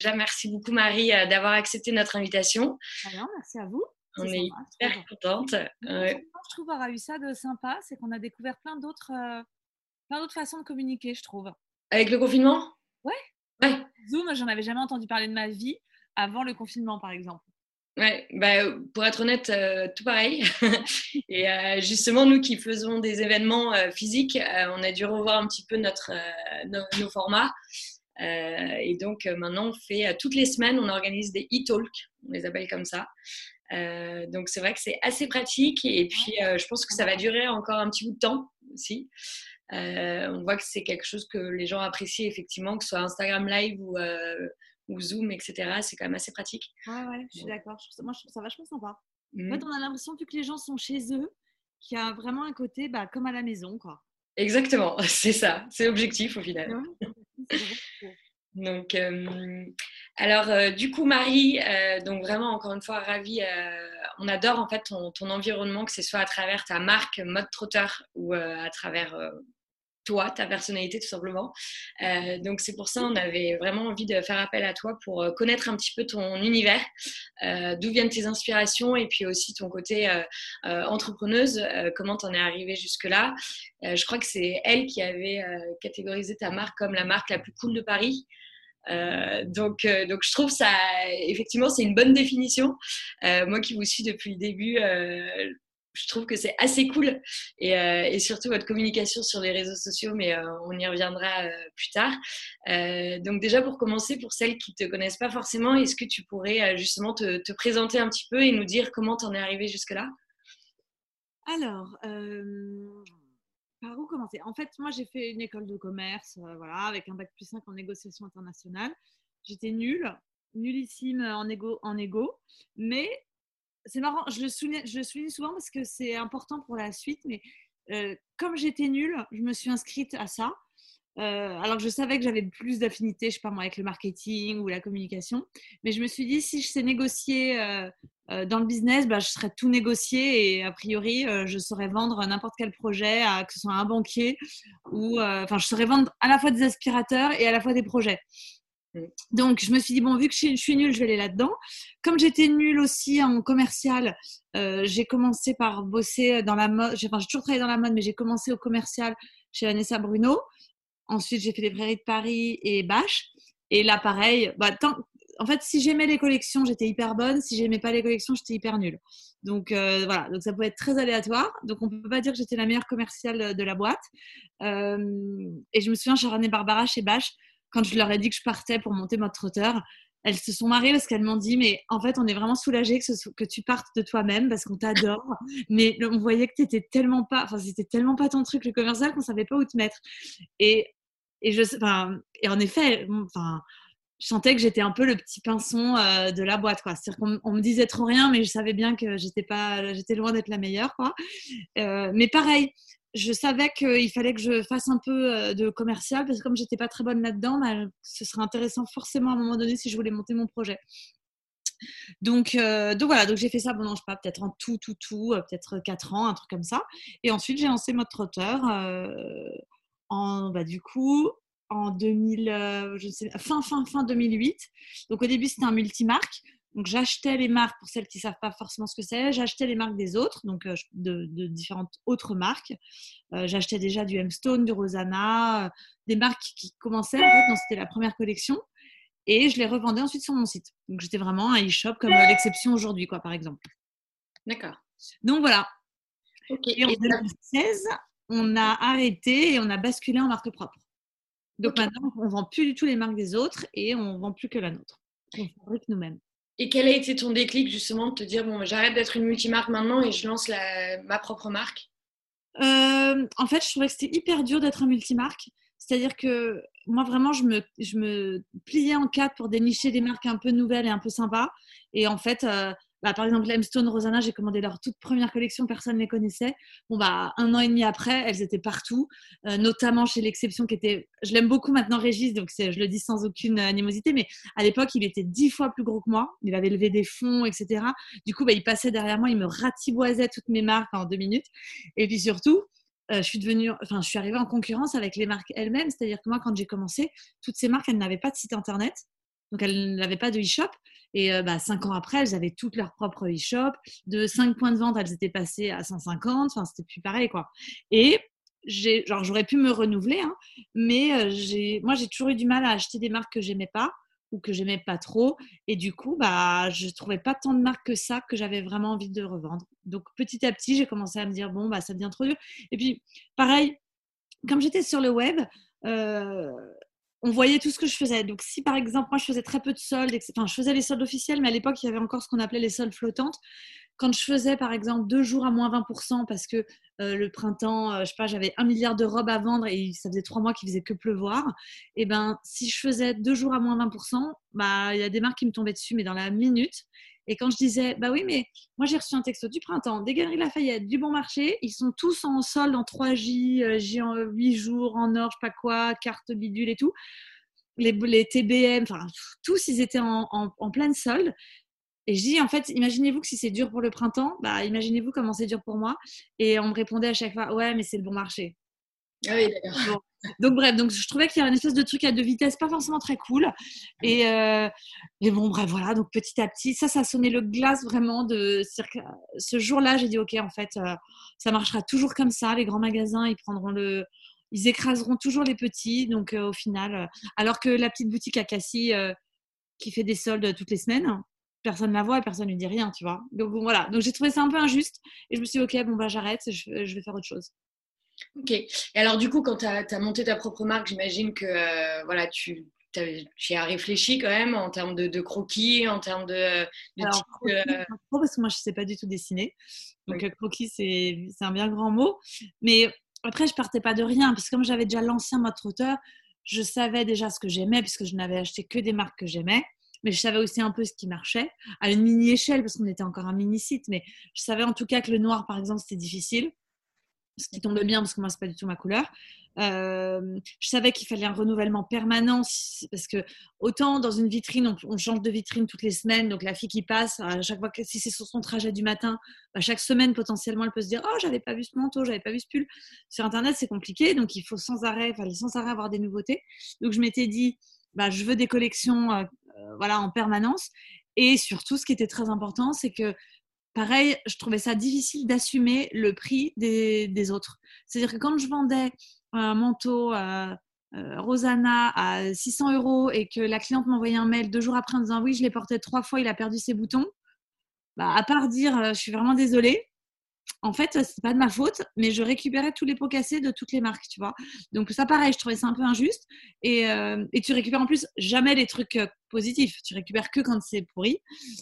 Déjà, merci beaucoup Marie d'avoir accepté notre invitation. Alors, merci à vous. On est, hyper contente. Je trouve avoir eu ça de sympa, c'est qu'on a découvert plein d'autres, plein d'autres façons de communiquer, je trouve. Avec le confinement? Ouais. Ouais. Zoom, j'en avais jamais entendu parler de ma vie avant le confinement, par exemple. Ouais, bah, pour être honnête, euh, tout pareil. et euh, justement, nous qui faisons des événements euh, physiques, on a dû revoir un petit peu notre, nos, formats. Et donc maintenant, on fait toutes les semaines, on organise des e-talks, on les appelle comme ça. donc c'est vrai que c'est assez pratique et puis je pense que ça va durer encore un petit bout de temps aussi. on voit que c'est quelque chose que les gens apprécient effectivement, que ce soit Instagram Live ou ou Zoom, etc. C'est quand même assez pratique. Ouais, ouais, je suis d'accord. Moi, je trouve ça vachement sympa. En fait, mmh. on a l'impression, vu que les gens sont chez eux, qu'il y a vraiment un côté bah, comme à la maison, quoi. Exactement, c'est ça. C'est l'objectif au final. donc, alors, euh, du coup, Marie, euh, donc vraiment, encore une fois, ravie. Euh, on adore en fait ton, ton, environnement, que ce soit à travers ta marque Mode Trotteur ou à travers toi, ta personnalité tout simplement. Euh, donc c'est pour ça on avait vraiment envie de faire appel à toi pour euh, connaître un petit peu ton univers, euh, d'où viennent tes inspirations et puis aussi ton côté entrepreneuse, comment tu en es arrivée jusque-là. je crois que c'est elle qui avait catégorisé ta marque comme la marque la plus cool de Paris. donc, donc, je trouve ça, effectivement, c'est une bonne définition. moi qui vous suis depuis le début, je trouve que c'est assez cool et, euh, et, surtout votre communication sur les réseaux sociaux, mais euh, on y reviendra euh, plus tard. donc déjà pour commencer, pour celles qui ne te connaissent pas forcément, est-ce que tu pourrais justement te, te, présenter un petit peu et nous dire comment tu en es arrivé jusque-là? Alors, par où commencer? En fait, moi j'ai fait une école de commerce, voilà, avec un bac plus 5 en négociation internationale. J'étais nulle, nullissime en égo, en égo mais c'est marrant, je le, souligne, souvent parce que c'est important pour la suite, mais euh, comme j'étais nulle, je me suis inscrite à ça. Euh, alors que je savais que j'avais plus d'affinité, je sais pas moi, avec le marketing ou la communication. Mais je me suis dit, si je sais négocier euh, dans le business, bah, je serais tout négocier et a priori, je saurais vendre n'importe quel projet, à, que ce soit un banquier ou. Enfin, je saurais vendre à la fois des aspirateurs et à la fois des projets. Mm. Donc, je me suis dit, bon, vu que je suis nulle, je vais aller là-dedans. Comme j'étais nulle aussi en commercial, euh, j'ai commencé par bosser dans la mode. Enfin, j'ai toujours travaillé dans la mode, mais j'ai commencé au commercial chez Vanessa Bruno. Ensuite, j'ai fait les Prairies de Paris et Bâche. Et là, pareil, bah, en fait, si j'aimais les collections, j'étais hyper bonne. Si j'aimais pas les collections, j'étais hyper nulle. Donc euh, voilà, donc ça pouvait être très aléatoire. Donc on peut pas dire que j'étais la meilleure commerciale de la boîte. Euh, et je me souviens, j'ai ramené Barbara chez Bâche quand je leur ai dit que je partais pour monter mode trotteur, elles se sont marrées parce qu'elles m'ont dit mais en fait on est vraiment soulagé que, que tu partes de toi-même parce qu'on t'adore. Mais on voyait que t'étais tellement pas enfin c'était tellement pas ton truc le commercial qu'on savait pas où te mettre. Et et je et en effet enfin je sentais que j'étais un peu le petit pinson euh, de la boîte quoi. C'est-à-dire qu'on me disait trop rien mais je savais bien que j'étais pas j'étais loin d'être la meilleure quoi. Euh, mais pareil je savais qu'il fallait que je fasse un peu euh, de commercial parce que comme j'étais pas très bonne là-dedans, bah, ce serait intéressant forcément à un moment donné si je voulais monter mon projet. Donc, euh, donc voilà, donc j'ai fait ça pendant, je sais pas, peut-être en tout, tout, tout, euh, peut-être 4 ans, un truc comme ça. Et ensuite, j'ai lancé mode trotteur en, bah, du coup, en 2000, je sais, fin, fin, fin 2008. Donc au début, c'était un multimarque. Donc j'achetais les marques, pour celles qui ne savent pas forcément ce que c'est, j'achetais les marques des autres, donc euh, de, différentes autres marques. Euh, j'achetais déjà du Hemstone, du Rosanna, euh, des marques qui commençaient, en fait, c'était la première collection. Et je les revendais ensuite sur mon site. Donc j'étais vraiment un e-shop comme l'exception aujourd'hui, quoi, par exemple. D'accord. Donc voilà. Et en 2016, on a arrêté et on a basculé en marque propre. Donc maintenant, on ne vend plus du tout les marques des autres et on ne vend plus que la nôtre. On fabrique nous-mêmes. Et quel a été ton déclic justement de te dire bon, j'arrête d'être une multimarque maintenant et je lance ma propre marque? Euh, En fait, je trouvais que c'était hyper dur d'être un multimarque. C'est-à-dire que moi, vraiment, je me, je pliais en quatre pour dénicher des marques un peu nouvelles et un peu sympas. Et en fait, euh, bah, par exemple, Limestone, Rosanna, j'ai commandé leur toute première collection, personne ne les connaissait. Bon, bah, un an et demi après, elles étaient partout, euh, notamment chez l'exception qui était. Je l'aime beaucoup maintenant, Régis, donc je le dis sans aucune animosité, mais à l'époque, il était dix fois plus gros que moi. Il avait levé des fonds, etc. Du coup, bah, il passait derrière moi, il me ratiboisait toutes mes marques en deux minutes. Et puis surtout, euh, je suis devenue, enfin, je suis arrivée en concurrence avec les marques elles-mêmes. C'est-à-dire que moi, quand j'ai commencé, toutes ces marques, elles n'avaient pas de site internet. Donc, elles n'avaient pas de e-shop. Et bah, cinq ans après, elles avaient toutes leurs propres e-shop. De 5 points de vente, elles étaient passées à 150. Enfin, c'était plus pareil, quoi. Et genre, j'aurais pu me renouveler, hein, mais j'ai, moi, j'ai toujours eu du mal à acheter des marques que j'aimais pas ou que j'aimais pas trop. Et du coup, bah, je trouvais pas tant de marques que ça que j'avais vraiment envie de revendre. Donc, petit à petit, j'ai commencé à me dire, bon, bah, ça devient trop dur. Et puis, pareil, comme j'étais sur le web, euh, on voyait tout ce que je faisais. Donc, si par exemple, moi je faisais très peu de soldes, enfin, je faisais les soldes officiels, mais à l'époque, il y avait encore ce qu'on appelait les soldes flottantes. Quand je faisais par exemple deux jours à moins 20% parce que euh, le printemps, euh, je sais pas, j'avais un milliard de robes à vendre et ça faisait trois mois qu'il faisait que pleuvoir, et eh ben si je faisais deux jours à moins 20%, bah il y a des marques qui me tombaient dessus, mais dans la minute. Et quand je disais, bah oui, mais moi j'ai reçu un texto du printemps, des Galeries Lafayette, du Bon Marché, ils sont tous en solde en 3J, J en 8 jours, en or, je sais pas quoi, carte bidule et tout. Les, TBM, enfin, tous ils étaient en, en, pleine solde. Et je dis, en fait, imaginez-vous que si c'est dur pour le printemps, bah, imaginez-vous comment c'est dur pour moi. Et on me répondait à chaque fois, ouais, mais c'est le bon marché. Ah oui, d'accord. Donc bref, donc je trouvais qu'il y avait une espèce de truc à deux vitesses, pas forcément très cool. Et, euh, bon, bref, voilà. Donc petit à petit, ça, ça sonné le glace vraiment de ce jour-là. J'ai dit ok, en fait, euh, ça marchera toujours comme ça. Les grands magasins, ils prendront le, ils écraseront toujours les petits. Donc euh, au final, alors que la petite boutique à Cassis qui fait des soldes toutes les semaines, personne ne la voit et personne ne lui dit rien, tu vois. Donc voilà. Donc j'ai trouvé ça un peu injuste et je me suis dit ok, bon bah j'arrête, je vais faire autre chose. Ok. Et alors, du coup, quand tu as, monté ta propre marque, j'imagine que euh, voilà, tu, tu as réfléchi quand même en termes de, croquis, en termes de. de alors, euh, parce que moi, je ne sais pas du tout dessiner. Donc, euh, croquis, c'est un bien grand mot. Mais après, je partais pas de rien, parce que comme j'avais déjà l'ancien mode trotteur, je savais déjà ce que j'aimais, puisque je n'avais acheté que des marques que j'aimais mais je savais aussi un peu ce qui marchait à une mini échelle parce qu'on était encore un mini site mais je savais en tout cas que le noir par exemple c'était difficile ce qui tombe bien parce que moi c'est pas du tout ma couleur. Euh, je savais qu'il fallait un renouvellement permanent parce que autant dans une vitrine on, change de vitrine toutes les semaines donc la fille qui passe à chaque fois que si c'est sur son trajet du matin bah, chaque semaine potentiellement elle peut se dire oh j'avais pas vu ce manteau j'avais pas vu ce pull. Sur internet c'est compliqué donc il faut sans arrêt fallait sans arrêt avoir des nouveautés. Donc je m'étais dit bah, je veux des collections euh, euh, voilà en permanence. Et surtout ce qui était très important c'est que pareil, je trouvais ça difficile d'assumer le prix des, autres. C'est-à-dire que quand je vendais un manteau à euh, Rosanna à 600 euros et que la cliente m'envoyait un mail deux jours après en disant oui, je l'ai porté trois fois, il a perdu ses boutons, bah, à part dire euh, je suis vraiment désolée, en fait, c'est pas de ma faute, mais je récupérais tous les pots cassés de toutes les marques, tu vois. Donc ça, pareil, je trouvais ça un peu injuste. Et, euh, tu récupères en plus jamais les trucs positifs. Tu récupères que quand c'est pourri.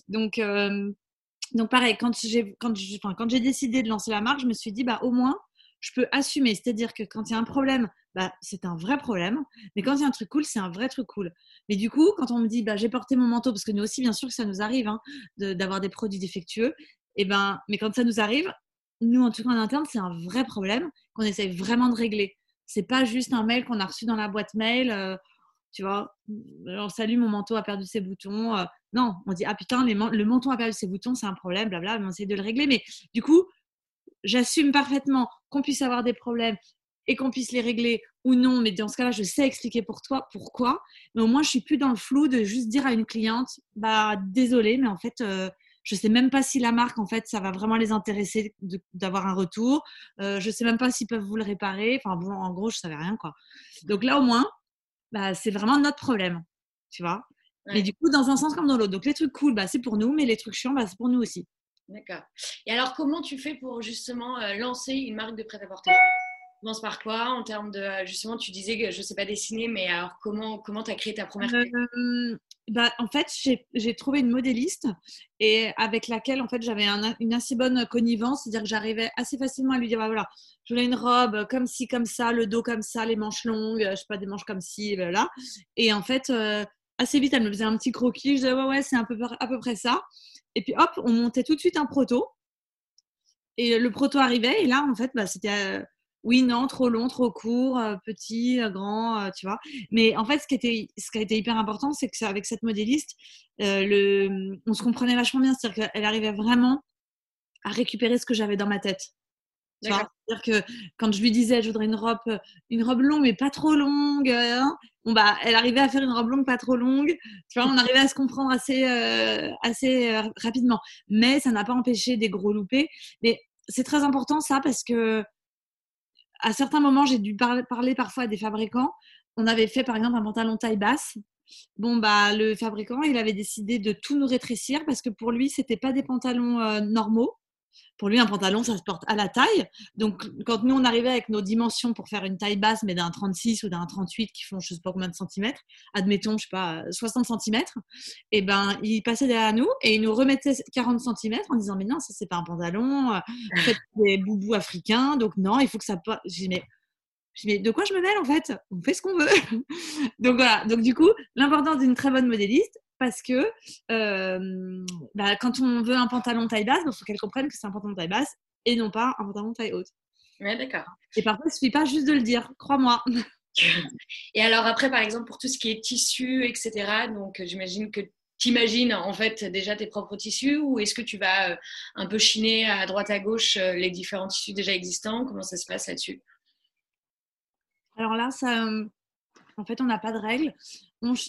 Donc donc pareil, quand j'ai décidé de lancer la marque, je me suis dit bah au moins je peux assumer, c'est-à-dire que quand il y a un problème, bah, c'est un vrai problème, mais quand il y a un truc cool, c'est un vrai truc cool. Mais du coup, quand on me dit bah j'ai porté mon manteau parce que nous aussi bien sûr que ça nous arrive hein, d'avoir des produits défectueux, et eh ben mais quand ça nous arrive, nous en tout cas en interne, c'est un vrai problème qu'on essaye vraiment de régler. C'est pas juste un mail qu'on a reçu dans la boîte mail. Euh, tu vois, genre, salut, mon manteau a perdu ses boutons. Euh, non, on dit, ah putain, le menton a perdu ses boutons, c'est un problème, blabla, mais on essaie de le régler. Mais du coup, j'assume parfaitement qu'on puisse avoir des problèmes et qu'on puisse les régler ou non, mais dans ce cas-là, je sais expliquer pour toi pourquoi. Mais au moins, je suis plus dans le flou de juste dire à une cliente, bah désolé, mais en fait, je euh, je sais même pas si la marque, en fait, ça va vraiment les intéresser d'avoir un retour. Euh, je sais même pas s'ils peuvent vous le réparer. Enfin bon, en gros, je savais rien quoi. Donc là, au moins, bah, c'est vraiment notre problème, tu vois? Mais du coup, dans un sens comme dans l'autre. Donc, les trucs cool, bah, c'est pour nous, mais les trucs chiants, bah, c'est pour nous aussi. D'accord. Et alors, comment tu fais pour justement euh, lancer une marque de prêt-à-porter? Tu commences par quoi en termes de. Euh, justement, tu disais que je sais pas dessiner, mais alors comment tu as créé ta première. Euh, bah, en fait, j'ai trouvé une modéliste et avec laquelle en fait, j'avais une assez bonne connivence, c'est-à-dire que j'arrivais assez facilement à lui dire bah, voilà, je voulais une robe comme ci, comme ça, le dos comme ça, les manches longues, je sais pas, des manches comme ci, là. Et en fait, assez vite, elle me faisait un petit croquis. Je disais, ouais, ouais, c'est à peu, à peu près ça. Et puis, hop, on montait tout de suite un proto. Et le proto arrivait. Et là, en fait, bah, c'était euh, oui, non, trop long, trop court, euh, petit, euh, grand, tu vois. Mais en fait, ce qui, était, ce qui a été hyper important, c'est que avec cette modéliste, le, on se comprenait vachement bien. C'est-à-dire qu'elle arrivait vraiment à récupérer ce que j'avais dans ma tête. C'est-à-dire que quand je lui disais, je voudrais une robe, une robe longue, mais pas trop longue, hein, bon, bah, elle arrivait à faire une robe longue, pas trop longue. Tu vois, on arrivait à se comprendre assez, euh, assez euh, rapidement. Mais ça n'a pas empêché des gros loupés. Mais c'est très important ça parce que à certains moments, j'ai dû parler parfois à des fabricants. On avait fait par exemple un pantalon taille basse. Bon, bah, le fabricant, il avait décidé de tout nous rétrécir parce que pour lui, c'était pas des pantalons euh, normaux pour lui, un pantalon, ça se porte à la taille. Donc, quand nous, on arrivait avec nos dimensions pour faire une taille basse, mais d'un 36 ou d'un 38 qui font je sais pas combien de centimètres, admettons, je sais pas, 60 centimètres, et eh ben, il passait derrière nous et il nous remettait 40 centimètres en disant, mais non, ça, c'est pas un pantalon, euh, faites des boubous africains, donc non, il faut que ça. Je dis, mais mais de quoi je me mêle en fait? On fait ce qu'on veut. donc voilà. Donc du coup, l'importance d'une très bonne modéliste, parce que euh, bah, quand on veut un pantalon taille basse, il faut qu'elle comprenne que c'est un pantalon taille basse et non pas un pantalon taille haute. Oui, d'accord. Et parfois, il ne suffit pas juste de le dire, crois-moi. Et alors après, par exemple, pour tout ce qui est tissu, etc., donc j'imagine que tu imagines en fait déjà tes propres tissus ou est-ce que tu vas euh, un peu chiner à droite à gauche euh, les différents tissus déjà existants? Comment ça se passe là-dessus? Alors là, ça, en fait, on n'a pas de règles.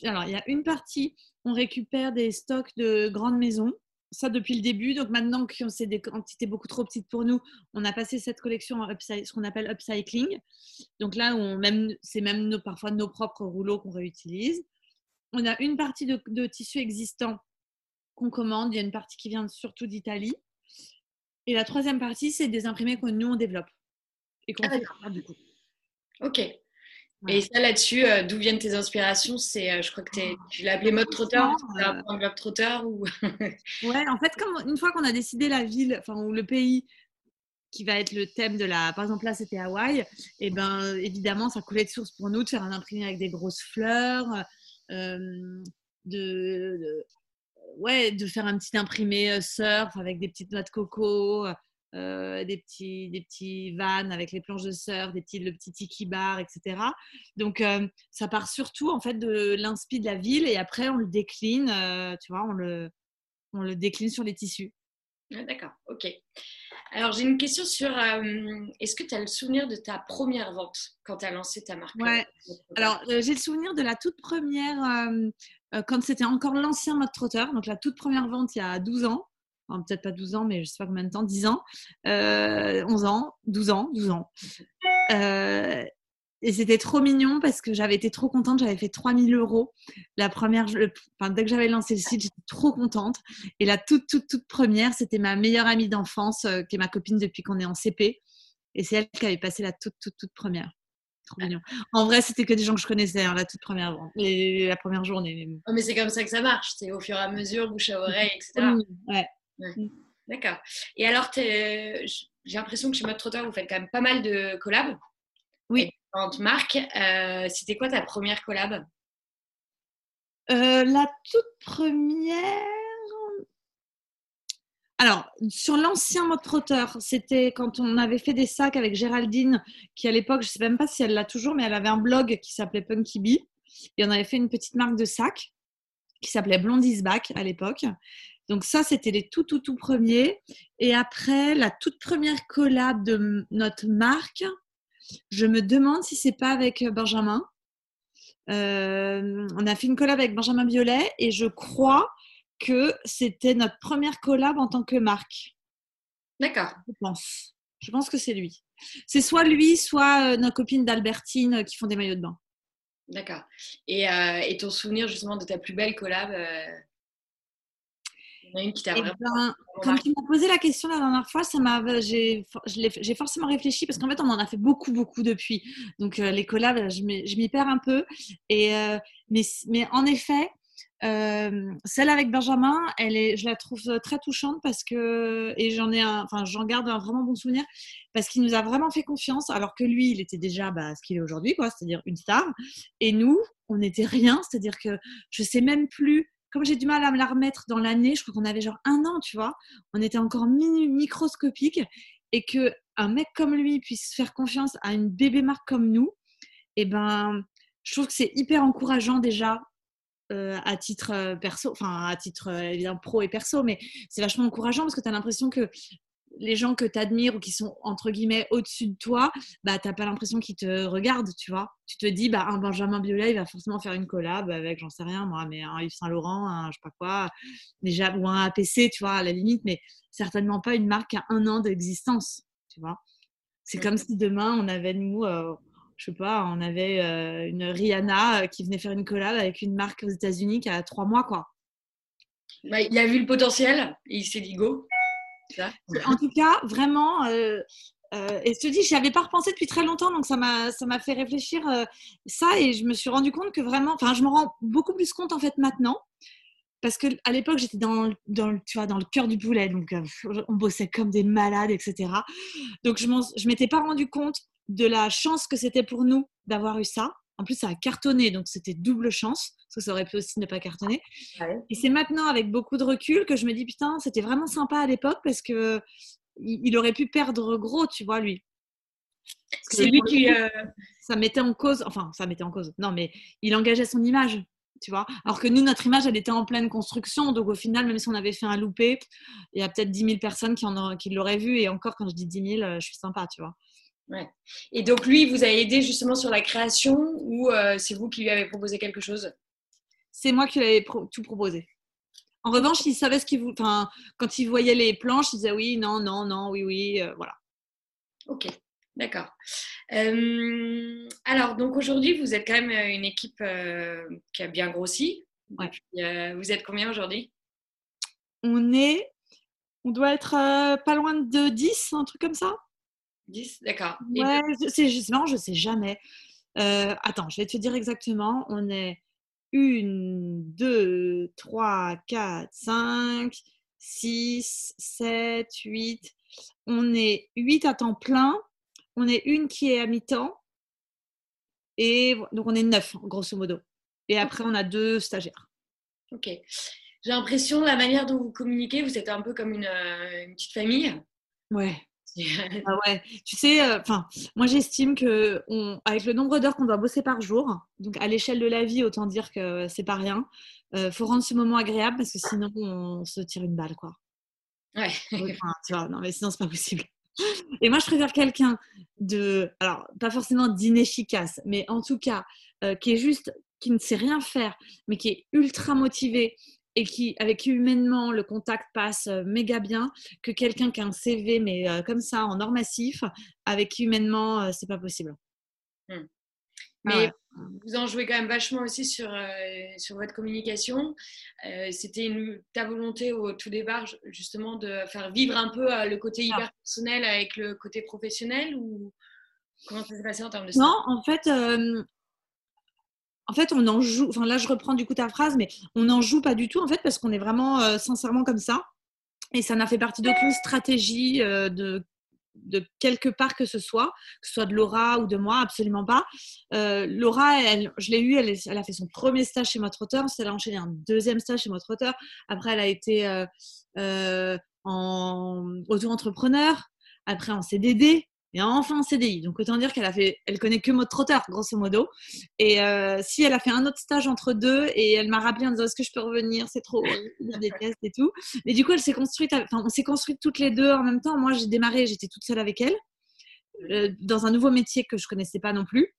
alors, il y a une partie on récupère des stocks de grandes maisons. Ça depuis le début. Donc maintenant que c'est des quantités beaucoup trop petites pour nous, on a passé cette collection en ce qu'on appelle upcycling. Donc là, c'est même parfois nos propres rouleaux qu'on réutilise. On a une partie de, de tissu existant qu'on commande. Il y a une partie qui vient surtout d'Italie. Et la troisième partie, c'est des imprimés que nous, on développe. Et qu'on ah, fait du coup. Ok. Et ça, là-dessus, euh, d'où viennent tes inspirations C'est, euh, je crois que tu l'as appelé mode trotteur, un globe trotteur ou? Ouais, en fait, comme une fois qu'on a décidé la ville, enfin ou le pays qui va être le thème de la, par exemple là c'était Hawaï, et ben évidemment ça coulait de source pour nous de faire un imprimé avec des grosses fleurs, euh, de, ouais, de faire un petit imprimé surf avec des petites noix de coco. Euh, des, petits, des petits vannes avec les planches de surf, des petits, le petit tiki bar, etc. Donc, euh, ça part surtout en fait de l'inspi de la ville et après on le décline, euh, tu vois, on le, on le décline sur les tissus. D'accord, ok. Alors, j'ai une question sur est-ce que tu as le souvenir de ta première vente quand tu as lancé ta marque? Ouais. Alors, j'ai le souvenir de la toute première, quand c'était encore l'ancien mode trotteur, donc la toute première vente il y a 12 ans peut-être pas 12 ans, mais je ne sais pas combien de temps, 10 ans, 11 euh, ans, 12 ans, 12 ans. Euh, et c'était trop mignon parce que j'avais été trop contente. J'avais fait 3000 euros. La première, enfin, dès que j'avais lancé le site, j'étais trop contente. Et la toute, toute, toute première, c'était ma meilleure amie d'enfance, euh, qui est ma copine depuis qu'on est en CP. Et c'est elle qui avait passé la toute, toute, toute première. Trop mignon. En vrai, c'était que des gens que je connaissais, hein, la toute première, la première journée. Oh, mais c'est comme ça que ça marche. C'est au fur et à mesure, bouche à oreille, etc. Ouais. Mmh. D'accord. Et alors, j'ai l'impression que chez Mode Trotter, vous faites quand même pas mal de collabs. Oui. Différentes marques. Euh, c'était quoi ta première collab? Euh, La toute première. Alors, sur l'ancien mode trotteur, c'était quand on avait fait des sacs avec Géraldine, qui à l'époque, je ne sais même pas si elle l'a toujours, mais elle avait un blog qui s'appelait Punky Bee. Et on avait fait une petite marque de sacs qui s'appelait Blondie's Back à l'époque. Donc ça, c'était les tout, tout, tout premiers. Et après, la toute première collab de notre marque, je me demande si c'est pas avec euh, Benjamin. Euh, on a fait une collab avec Benjamin Violet et je crois que c'était notre première collab en tant que marque. D'accord. Je pense. Je pense que c'est lui. C'est soit lui, soit euh, nos copines d'Albertine qui font des maillots de bain. D'accord. Et, et, ton souvenir justement de ta plus belle collab eh ben, quand tu m'as posé la question la dernière fois, ça m'a, j'ai, j'ai forcément réfléchi parce qu'en fait, on en a fait beaucoup, beaucoup depuis. Donc, euh, les collabs, je m'y perds un peu. Et, euh, mais, mais en effet, euh, celle avec Benjamin, elle est, je la trouve très touchante parce que, et j'en ai un, enfin, j'en garde un vraiment bon souvenir parce qu'il nous a vraiment fait confiance alors que lui, il était déjà bah, ce qu'il est aujourd'hui, quoi, c'est-à-dire une star. Et nous, on n'était rien, c'est-à-dire que je sais même plus comme j'ai du mal à me la remettre dans l'année, je crois qu'on avait genre un an, tu vois, on était encore microscopique et que un mec comme lui puisse faire confiance à une bébé marque comme nous, eh ben, je trouve que c'est hyper encourageant déjà euh, à titre euh, perso, enfin à titre euh, évidemment pro et perso, mais c'est vachement encourageant parce que tu as l'impression que les gens que tu admires ou qui sont entre guillemets au-dessus de toi, bah t'as pas l'impression qu'ils te regardent, tu vois. Tu te dis, bah un Benjamin Biolay, il va forcément faire une collab avec, j'en sais rien, moi, mais un Yves Saint Laurent, un je sais pas quoi, déjà ou un APC, tu vois, à la limite, mais certainement pas une marque à un an d'existence, tu vois. C'est comme si demain on avait nous, euh, sais pas, on avait euh, une Rihanna euh, qui venait faire une collab avec une marque aux États-Unis qui a trois mois, quoi. Bah, il a vu le potentiel et il s'est dit go. En tout cas, vraiment. Euh, euh, et je te dis, j'y avais pas repensé depuis très longtemps, donc ça m'a fait réfléchir euh, ça et je me suis rendu compte que vraiment, enfin, je me rends beaucoup plus compte en fait maintenant parce que à l'époque j'étais dans, dans tu vois dans le cœur du poulet, donc on bossait comme des malades, etc. Donc je je m'étais pas rendu compte de la chance que c'était pour nous d'avoir eu ça. En plus, ça a cartonné, donc c'était double chance, parce que ça aurait pu aussi ne pas cartonner. Et c'est maintenant, avec beaucoup de recul, que je me dis, putain, c'était vraiment sympa à l'époque, parce que il aurait pu perdre gros, tu vois, lui. C'est lui qui. Euh, ça mettait en cause, enfin, ça mettait en cause, non, mais il engageait son image, tu vois. Alors que nous, notre image, elle était en pleine construction, donc au final, même si on avait fait un loupé, il y a peut-être 10 000 personnes qui, en qui l'auraient vu, et encore, quand je dis 10 000, je suis sympa, tu vois. Ouais. Et donc lui, vous a aidé justement sur la création ou euh, c'est vous qui lui avez proposé quelque chose? C'est moi qui lui avais tout proposé. En revanche, il savait ce qu'il voulait. Enfin, quand il voyait les planches, il disait oui, non, non, non, oui, oui, euh, voilà. Ok, d'accord. Euh, alors, donc aujourd'hui, vous êtes quand même une équipe qui a bien grossi. Ouais. vous êtes combien aujourd'hui? On est, on doit être pas loin de 10, un truc comme ça. 10 D'accord. Ouais, c'est justement, je sais jamais. Euh, attends, je vais te dire exactement. On est 1, 2, 3, 4, 5, 6, 7, 8. On est 8 à temps plein. On est une qui est à mi-temps. Et donc, on est 9, grosso modo. Et après, on a deux stagiaires. Ok. J'ai l'impression, la manière dont vous communiquez, vous êtes un peu comme une, euh, une petite famille. Ouais. Ah ouais, tu sais, euh, moi j'estime que on, avec le nombre d'heures qu'on doit bosser par jour, donc à l'échelle de la vie, autant dire que c'est pas rien. Euh, faut rendre ce moment agréable parce que sinon on se tire une balle, quoi. Ouais. tu vois, non mais sinon c'est pas possible. Et moi je préfère quelqu'un de, alors pas forcément d'inefficace, mais en tout cas euh, qui est juste, qui ne sait rien faire, mais qui est ultra motivé, et qui, avec qui humainement le contact passe euh, méga bien, que quelqu'un qui a un CV, mais euh, comme ça, en or massif, avec qui humainement, euh, c'est pas possible. Hmm. Ah mais vous en jouez quand même vachement aussi sur, sur votre communication. C'était ta volonté au tout départ, justement, de faire vivre un peu le côté ah. hyper personnel avec le côté professionnel ou comment ça s'est passé en termes de ça? Non, en fait, en fait, on en joue. Enfin, là, je reprends du coup ta phrase, mais on n'en joue pas du tout, en fait, parce qu'on est vraiment euh, sincèrement comme ça. Et ça n'a fait partie d'aucune stratégie euh, de, quelque part que ce soit, que ce soit de Laura ou de moi, absolument pas. Euh, Laura, je l'ai eue, elle, a fait son premier stage chez Motrotter, elle a enchaîné un deuxième stage chez Motrotter. Après, elle a été en auto-entrepreneur, après en CDD, et enfin en CDI. Donc autant dire qu'elle a fait, elle connaît que mode trotteur, grosso modo. Et euh, si elle a fait un autre stage entre deux, et elle m'a rappelé en disant est-ce que je peux revenir, c'est trop, il des tests et tout. Mais du coup, elle s'est construite, enfin, on s'est construites toutes les deux en même temps. Moi, j'ai démarré, j'étais toute seule avec elle, euh, dans un nouveau métier que je connaissais pas non plus.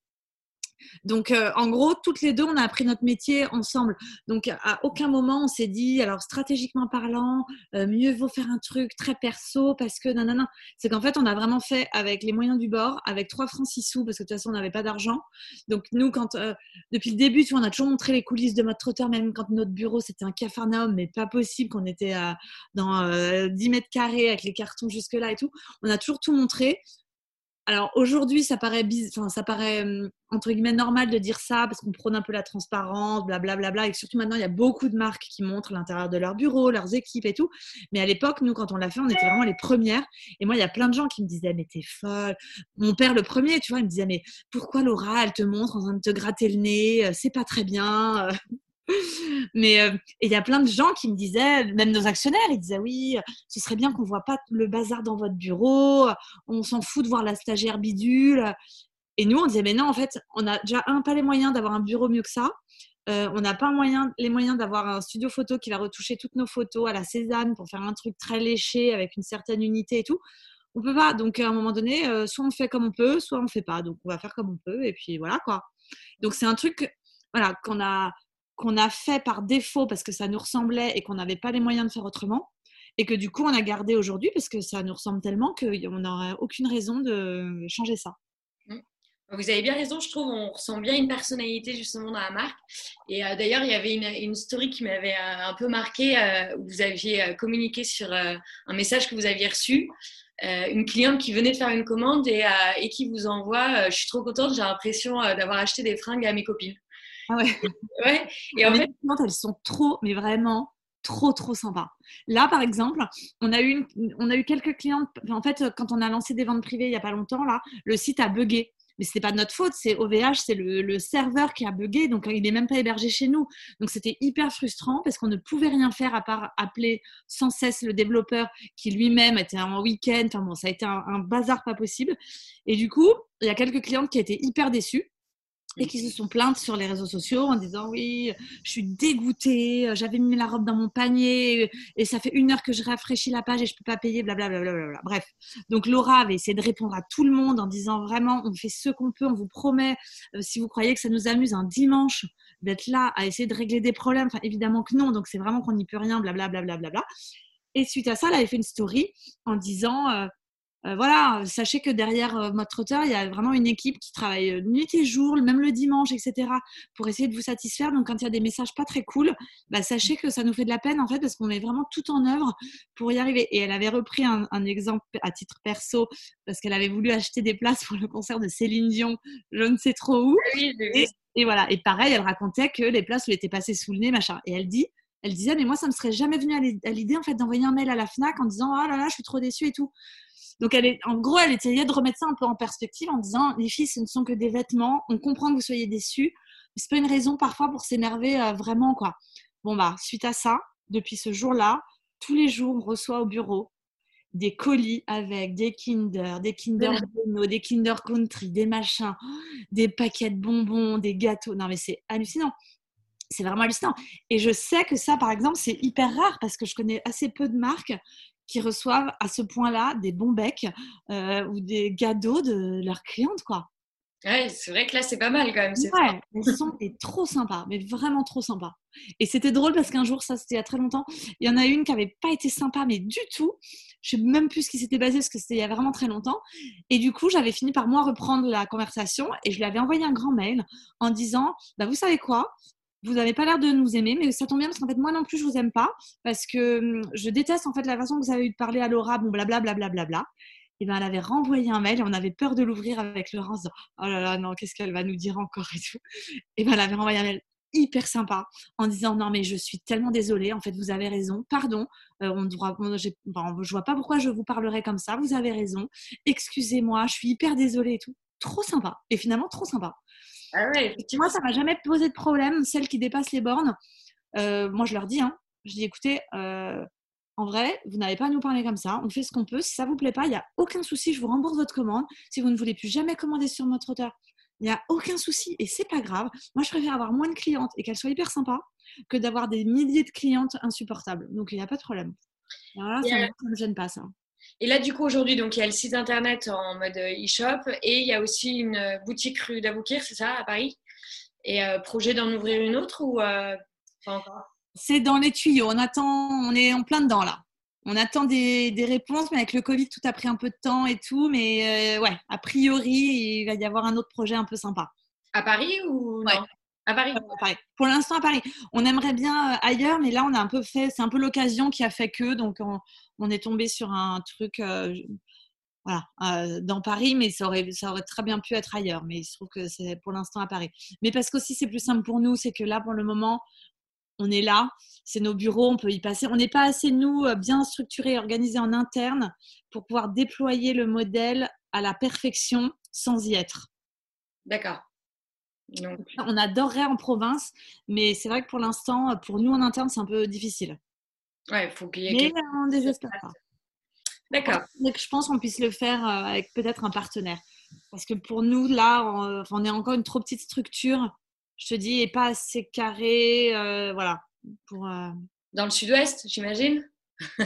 Donc, euh, en gros, toutes les deux, on a appris notre métier ensemble. Donc, à aucun moment, on s'est dit, alors stratégiquement parlant, euh, mieux vaut faire un truc très perso parce que non, non, non. C'est qu'en fait, on a vraiment fait avec les moyens du bord, avec 3 francs 6 sous, parce que de toute façon, on n'avait pas d'argent. Donc, nous, quand, euh, depuis le début, tu on a toujours montré les coulisses de notre trotteur, même quand notre bureau, c'était un cafarnaum, mais pas possible qu'on était dans 10 mètres carrés avec les cartons jusque-là et tout. On a toujours tout montré. Alors aujourd'hui, ça paraît, ça paraît hum, entre guillemets normal de dire ça parce qu'on prône un peu la transparence, blablabla. Bla, bla, et surtout maintenant, il y a beaucoup de marques qui montrent l'intérieur de leur bureau, leurs équipes et tout. Mais à l'époque, nous, quand on l'a fait, on était vraiment les premières. Et moi, il y a plein de gens qui me disaient, mais t'es folle. Mon père, le premier, tu vois, il me disait, mais pourquoi Laura, elle te montre en train de te gratter le nez? C'est pas très bien. Mais euh, il y a plein de gens qui me disaient, même nos actionnaires, ils disaient oui, ce serait bien qu'on voit pas le bazar dans votre bureau, on s'en fout de voir la stagiaire bidule. Et nous, on disait mais non, en fait, on a déjà pas les moyens d'avoir un bureau mieux que ça. on n'a pas les moyens d'avoir un studio photo qui va retoucher toutes nos photos à la Cézanne pour faire un truc très léché avec une certaine unité et tout. On peut pas. Donc à un moment donné, soit on fait comme on peut, soit on fait pas. Donc on va faire comme on peut et puis voilà quoi. Donc c'est un truc voilà qu'on a qu'on a fait par défaut parce que ça nous ressemblait et qu'on n'avait pas les moyens de faire autrement et que du coup on a gardé aujourd'hui parce que ça nous ressemble tellement qu'on n'aurait aucune raison de changer ça. Mmh. Vous avez bien raison, je trouve, on ressent bien une personnalité justement dans la marque. Et euh, d'ailleurs, il y avait une, story qui m'avait euh, un peu marqué euh, où vous aviez communiqué sur un message que vous aviez reçu. une cliente qui venait de faire une commande et, et qui vous envoie Je suis trop contente, j'ai l'impression d'avoir acheté des fringues à mes copines. Ah ouais. ouais. Et en fait, elles sont trop, mais vraiment trop trop sympa. Là, par exemple, on a eu, on a eu quelques clientes. En fait, quand on a lancé des ventes privées il n'y a pas longtemps, là, le site a bugué. Mais ce n'est pas de notre faute, c'est OVH, c'est le, serveur qui a bugué, donc il n'est même pas hébergé chez nous. Donc c'était hyper frustrant parce qu'on ne pouvait rien faire à part appeler sans cesse le développeur qui lui-même était en week-end. Enfin bon, ça a été un, un bazar pas possible. Et du coup, il y a quelques clientes qui étaient hyper déçues et qui se sont plaintes sur les réseaux sociaux en disant oui, je suis dégoûtée, j'avais mis la robe dans mon panier et ça fait une heure que je rafraîchis la page et je peux pas payer, blablabla. Bla, bla, bla, Bref, donc Laura avait essayé de répondre à tout le monde en disant vraiment, on fait ce qu'on peut, on vous promet, euh, si vous croyez que ça nous amuse un dimanche d'être là à essayer de régler des problèmes, enfin évidemment que non, donc c'est vraiment qu'on n'y peut rien, blablabla. Bla, bla, bla, Et suite à ça, elle avait fait une story en disant euh, euh, voilà, sachez que derrière euh, Mode Trotter, il y a vraiment une équipe qui travaille euh, nuit et jour, même le dimanche, etc., pour essayer de vous satisfaire. Donc, quand il y a des messages pas très cool, bah, sachez que ça nous fait de la peine, en fait, parce qu'on met vraiment tout en œuvre pour y arriver. Et elle avait repris un, exemple à titre perso, parce qu'elle avait voulu acheter des places pour le concert de Céline Dion, je ne sais trop où. Ah et, voilà. Et pareil, elle racontait que les places lui étaient passées sous le nez, machin. Et elle dit, elle disait, mais moi, ça me serait jamais venu à l'idée, en fait, d'envoyer un mail à la FNAC en disant, oh là là, je suis trop déçue et tout. Donc, elle est, en gros, elle essayait de remettre ça un peu en perspective en disant les filles, ce ne sont que des vêtements. On comprend que vous soyez déçus, mais c'est pas une raison parfois pour s'énerver euh, vraiment, quoi. Bon, bah, suite à ça, depuis ce jour-là, tous les jours, on reçoit au bureau des colis avec des Kinder, des Kinder Bueno, des Kinder Country, des machins, des paquets de bonbons, des gâteaux. Non, mais c'est hallucinant. C'est vraiment hallucinant. Et je sais que ça, par exemple, c'est hyper rare parce que je connais assez peu de marques qui reçoivent à ce point-là des bons becs euh, ou des cadeaux de leurs clientes, quoi. Ouais, c'est vrai que là, c'est pas mal quand même. Ouais, elles sont trop sympas, mais vraiment trop sympas. Et c'était drôle parce qu'un jour, ça c'était il y a très longtemps, il y en a une qui avait pas été sympa, mais du tout. Je sais même plus ce qui s'était passé parce que c'était il y a vraiment très longtemps. Et du coup, j'avais fini par moi reprendre la conversation et je lui avais envoyé un grand mail en disant bah, Vous savez quoi? Vous n'avez pas l'air de nous aimer, mais ça tombe bien parce qu'en fait, moi non plus, je vous aime pas parce que hum, je déteste en fait la façon que vous avez eu de parler à Laura, bon, blablabla. Bla, bla, bla, et ben, elle avait renvoyé un mail et on avait peur de l'ouvrir avec Laurence. Oh là là, non, qu'est-ce qu'elle va nous dire encore et tout. Et ben, elle avait renvoyé un mail hyper sympa en disant non mais je suis tellement désolée. En fait vous avez raison. Pardon. Euh, on doit, je vois pas pourquoi je vous parlerai comme ça. Vous avez raison. Excusez-moi. Je suis hyper désolée et tout trop sympa. Et finalement trop sympa ah ouais, Moi, ça m'a jamais posé de problème. Celles qui dépassent les bornes, euh, moi, je leur dis, hein, je dis, écoutez, euh, en vrai, vous n'avez pas à nous parler comme ça. On fait ce qu'on peut. Si ça vous plaît pas, il n'y a aucun souci. Je vous rembourse votre commande. Si vous ne voulez plus jamais commander sur notre auteur, il n'y a aucun souci et c'est pas grave. Moi, je préfère avoir moins de clientes et qu'elles soient hyper sympas que d'avoir des milliers de clientes insupportables. Donc, il n'y a pas de problème. Voilà, ça ne me gêne pas, ça. Et là, du coup, aujourd'hui, donc il y a le site internet en mode euh, e-shop et il y a aussi une euh, boutique rue d'Aboukir, c'est ça, à Paris? Et euh, projet d'en ouvrir une autre ou pas encore? C'est dans les tuyaux. On attend, on est en plein dedans là. On attend des, réponses, mais avec le Covid, tout a pris un peu de temps et tout. Mais ouais, a priori, il va y avoir un autre projet un peu sympa. À Paris ou non? À Paris. Pour l'instant à Paris. On aimerait bien ailleurs, mais là on a un peu fait, c'est un peu l'occasion qui a fait que, donc on, on est tombé sur un truc euh, voilà, euh, dans Paris, mais ça aurait, ça aurait très bien pu être ailleurs. Mais il se trouve que c'est pour l'instant à Paris. Mais parce qu'aussi c'est plus simple pour nous, c'est que là pour le moment, on est là, c'est nos bureaux, on peut y passer. On n'est pas assez, nous, euh, bien structurés, organisés en interne pour pouvoir déployer le modèle à la perfection sans y être. D'accord. On adorerait en province, mais c'est vrai que pour l'instant, pour nous en interne, c'est un peu difficile. Ouais, il faut qu'il y ait. Mais on désespère pas. D'accord. Je pense qu'on puisse le faire euh, avec peut-être un partenaire. Parce que pour nous, là, on, est encore une trop petite structure. je te dis, est pas assez carré. voilà. Pour, Dans le sud-ouest, j'imagine?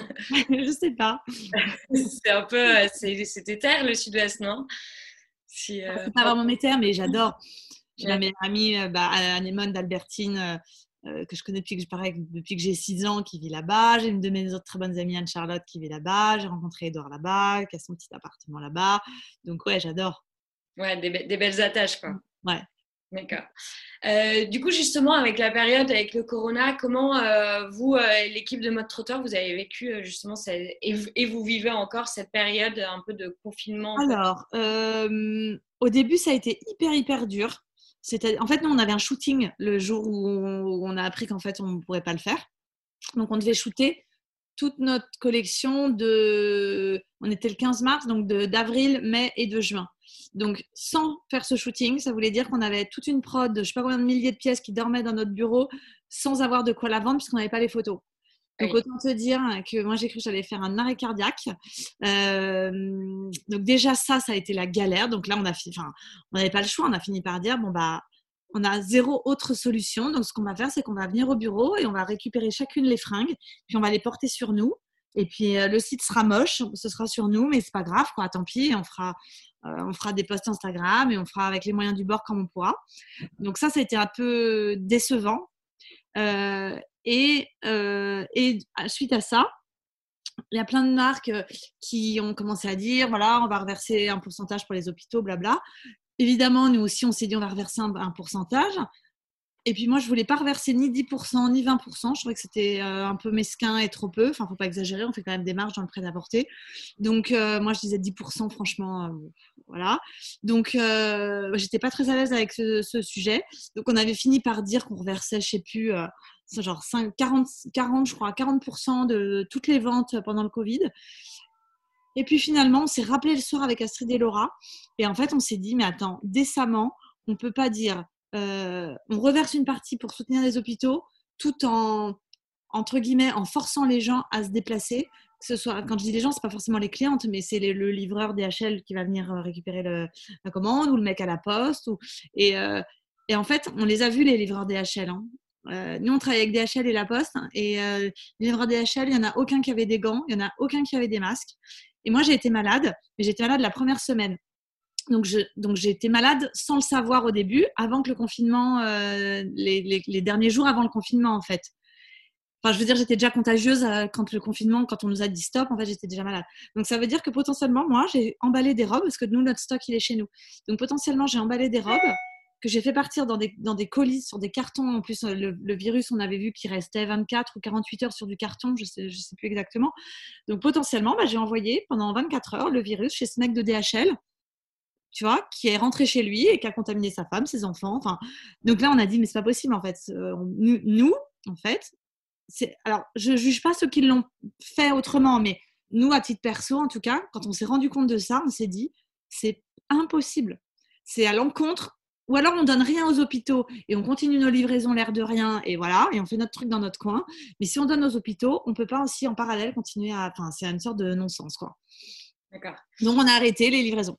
Je sais pas. c'est un peu. C'était terre le sud-ouest, non? Si, C'est pas vraiment mes terres, mais j'adore. J'ai ma meilleure amie, bah, Anémone d'Albertine, que je connais depuis que, je, parais, depuis que j'ai 6 ans, qui vit là-bas. J'ai une de mes autres très bonnes amies, Anne-Charlotte, qui vit là-bas. J'ai rencontré Edouard là-bas, qui a son petit appartement là-bas. Donc, ouais, j'adore. Ouais, des, des, belles attaches, quoi. Ouais. D'accord. Euh, du coup, justement, avec la période, avec le corona, comment euh, vous, euh, l'équipe de Mode Trotteur, vous avez vécu justement et, vous vivez encore cette période un peu de confinement Alors, au début, ça a été hyper, hyper dur. En fait, nous, on avait un shooting le jour où on, a appris qu'en fait, on ne pourrait pas le faire. Donc, on devait shooter toute notre collection de. On était le 15 mars, donc d'avril, mai et de juin. Donc, sans faire ce shooting, ça voulait dire qu'on avait toute une prod de je sais pas combien de milliers de pièces qui dormaient dans notre bureau sans avoir de quoi la vendre puisqu'on n'avait pas les photos. Donc, autant te dire que moi, j'ai cru que j'allais faire un arrêt cardiaque. Euh, donc, déjà, ça, ça a été la galère. Donc, là, on a enfin, on n'avait pas le choix. On a fini par dire, bon, bah, on a zéro autre solution. Donc, ce qu'on va faire, c'est qu'on va venir au bureau et on va récupérer chacune les fringues, puis on va les porter sur nous. Et puis, euh, le site sera moche, ce sera sur nous, mais c'est pas grave, quoi. Tant pis, on fera, euh, on fera des posts Instagram et on fera avec les moyens du bord comme on pourra. Donc ça, ça a été un peu décevant. Euh, et, euh, et, suite à ça, il y a plein de marques qui ont commencé à dire, voilà, on va reverser un pourcentage pour les hôpitaux, blabla. Évidemment, nous aussi, on s'est dit, on va reverser un pourcentage. Et puis moi, je voulais pas reverser ni 10% ni 20%. Je trouvais que c'était euh, un peu mesquin et trop peu. Enfin, faut pas exagérer. On fait quand même des marges dans le prêt d'apporter. Donc euh, moi, je disais 10%. Franchement, euh, voilà. Donc j'étais pas très à l'aise avec ce, sujet. Donc on avait fini par dire qu'on reversait, je sais plus, genre 5, 40, 40, je crois, 40% de toutes les ventes pendant le Covid. Et puis finalement, on s'est rappelé le soir avec Astrid et Laura. Et en fait, on s'est dit, mais attends, décemment, on peut pas dire euh, on reverse une partie pour soutenir les hôpitaux, tout en entre guillemets en forçant les gens à se déplacer. Ce soit, quand je dis les gens, c'est pas forcément les clientes, mais c'est le livreur DHL qui va venir euh, récupérer la commande ou le mec à la poste. Euh, et, en fait, on les a vus les livreurs DHL. Hein. nous, on travaille avec DHL et la Poste. Et les livreurs DHL, il n'y en a aucun qui avait des gants, il n'y en a aucun qui avait des masques. Et moi, j'ai été malade, mais j'étais malade la première semaine. Donc, j'ai été malade sans le savoir au début, avant que le confinement, euh, les, derniers jours avant le confinement, en fait. Enfin, je veux dire, j'étais déjà contagieuse euh, quand le confinement, quand on nous a dit stop, en fait, j'étais déjà malade. Donc, ça veut dire que potentiellement, moi, j'ai emballé des robes, parce que nous, notre stock, il est chez nous. Donc, potentiellement, j'ai emballé des robes que j'ai fait partir dans des, dans des colis, sur des cartons. En plus, le, virus, on avait vu qu'il restait 24 ou 48 heures sur du carton, je ne sais, plus exactement. Donc, potentiellement, bah, j'ai envoyé pendant 24 heures le virus chez ce mec de DHL tu vois, qui est rentré chez lui et qui a contaminé sa femme, ses enfants. Enfin, donc là, on a dit, mais c'est pas possible en fait. Euh, nous, en fait. Alors, je juge pas ceux qui l'ont fait autrement, mais nous, à titre perso, en tout cas, quand on s'est rendu compte de ça, on s'est dit, c'est impossible. C'est à l'encontre. Ou alors on donne rien aux hôpitaux et on continue nos livraisons l'air de rien et voilà, et on fait notre truc dans notre coin. Mais si on donne aux hôpitaux, on peut pas aussi en parallèle continuer à. Enfin, c'est une sorte de non-sens, quoi. D'accord. Donc on a arrêté les livraisons.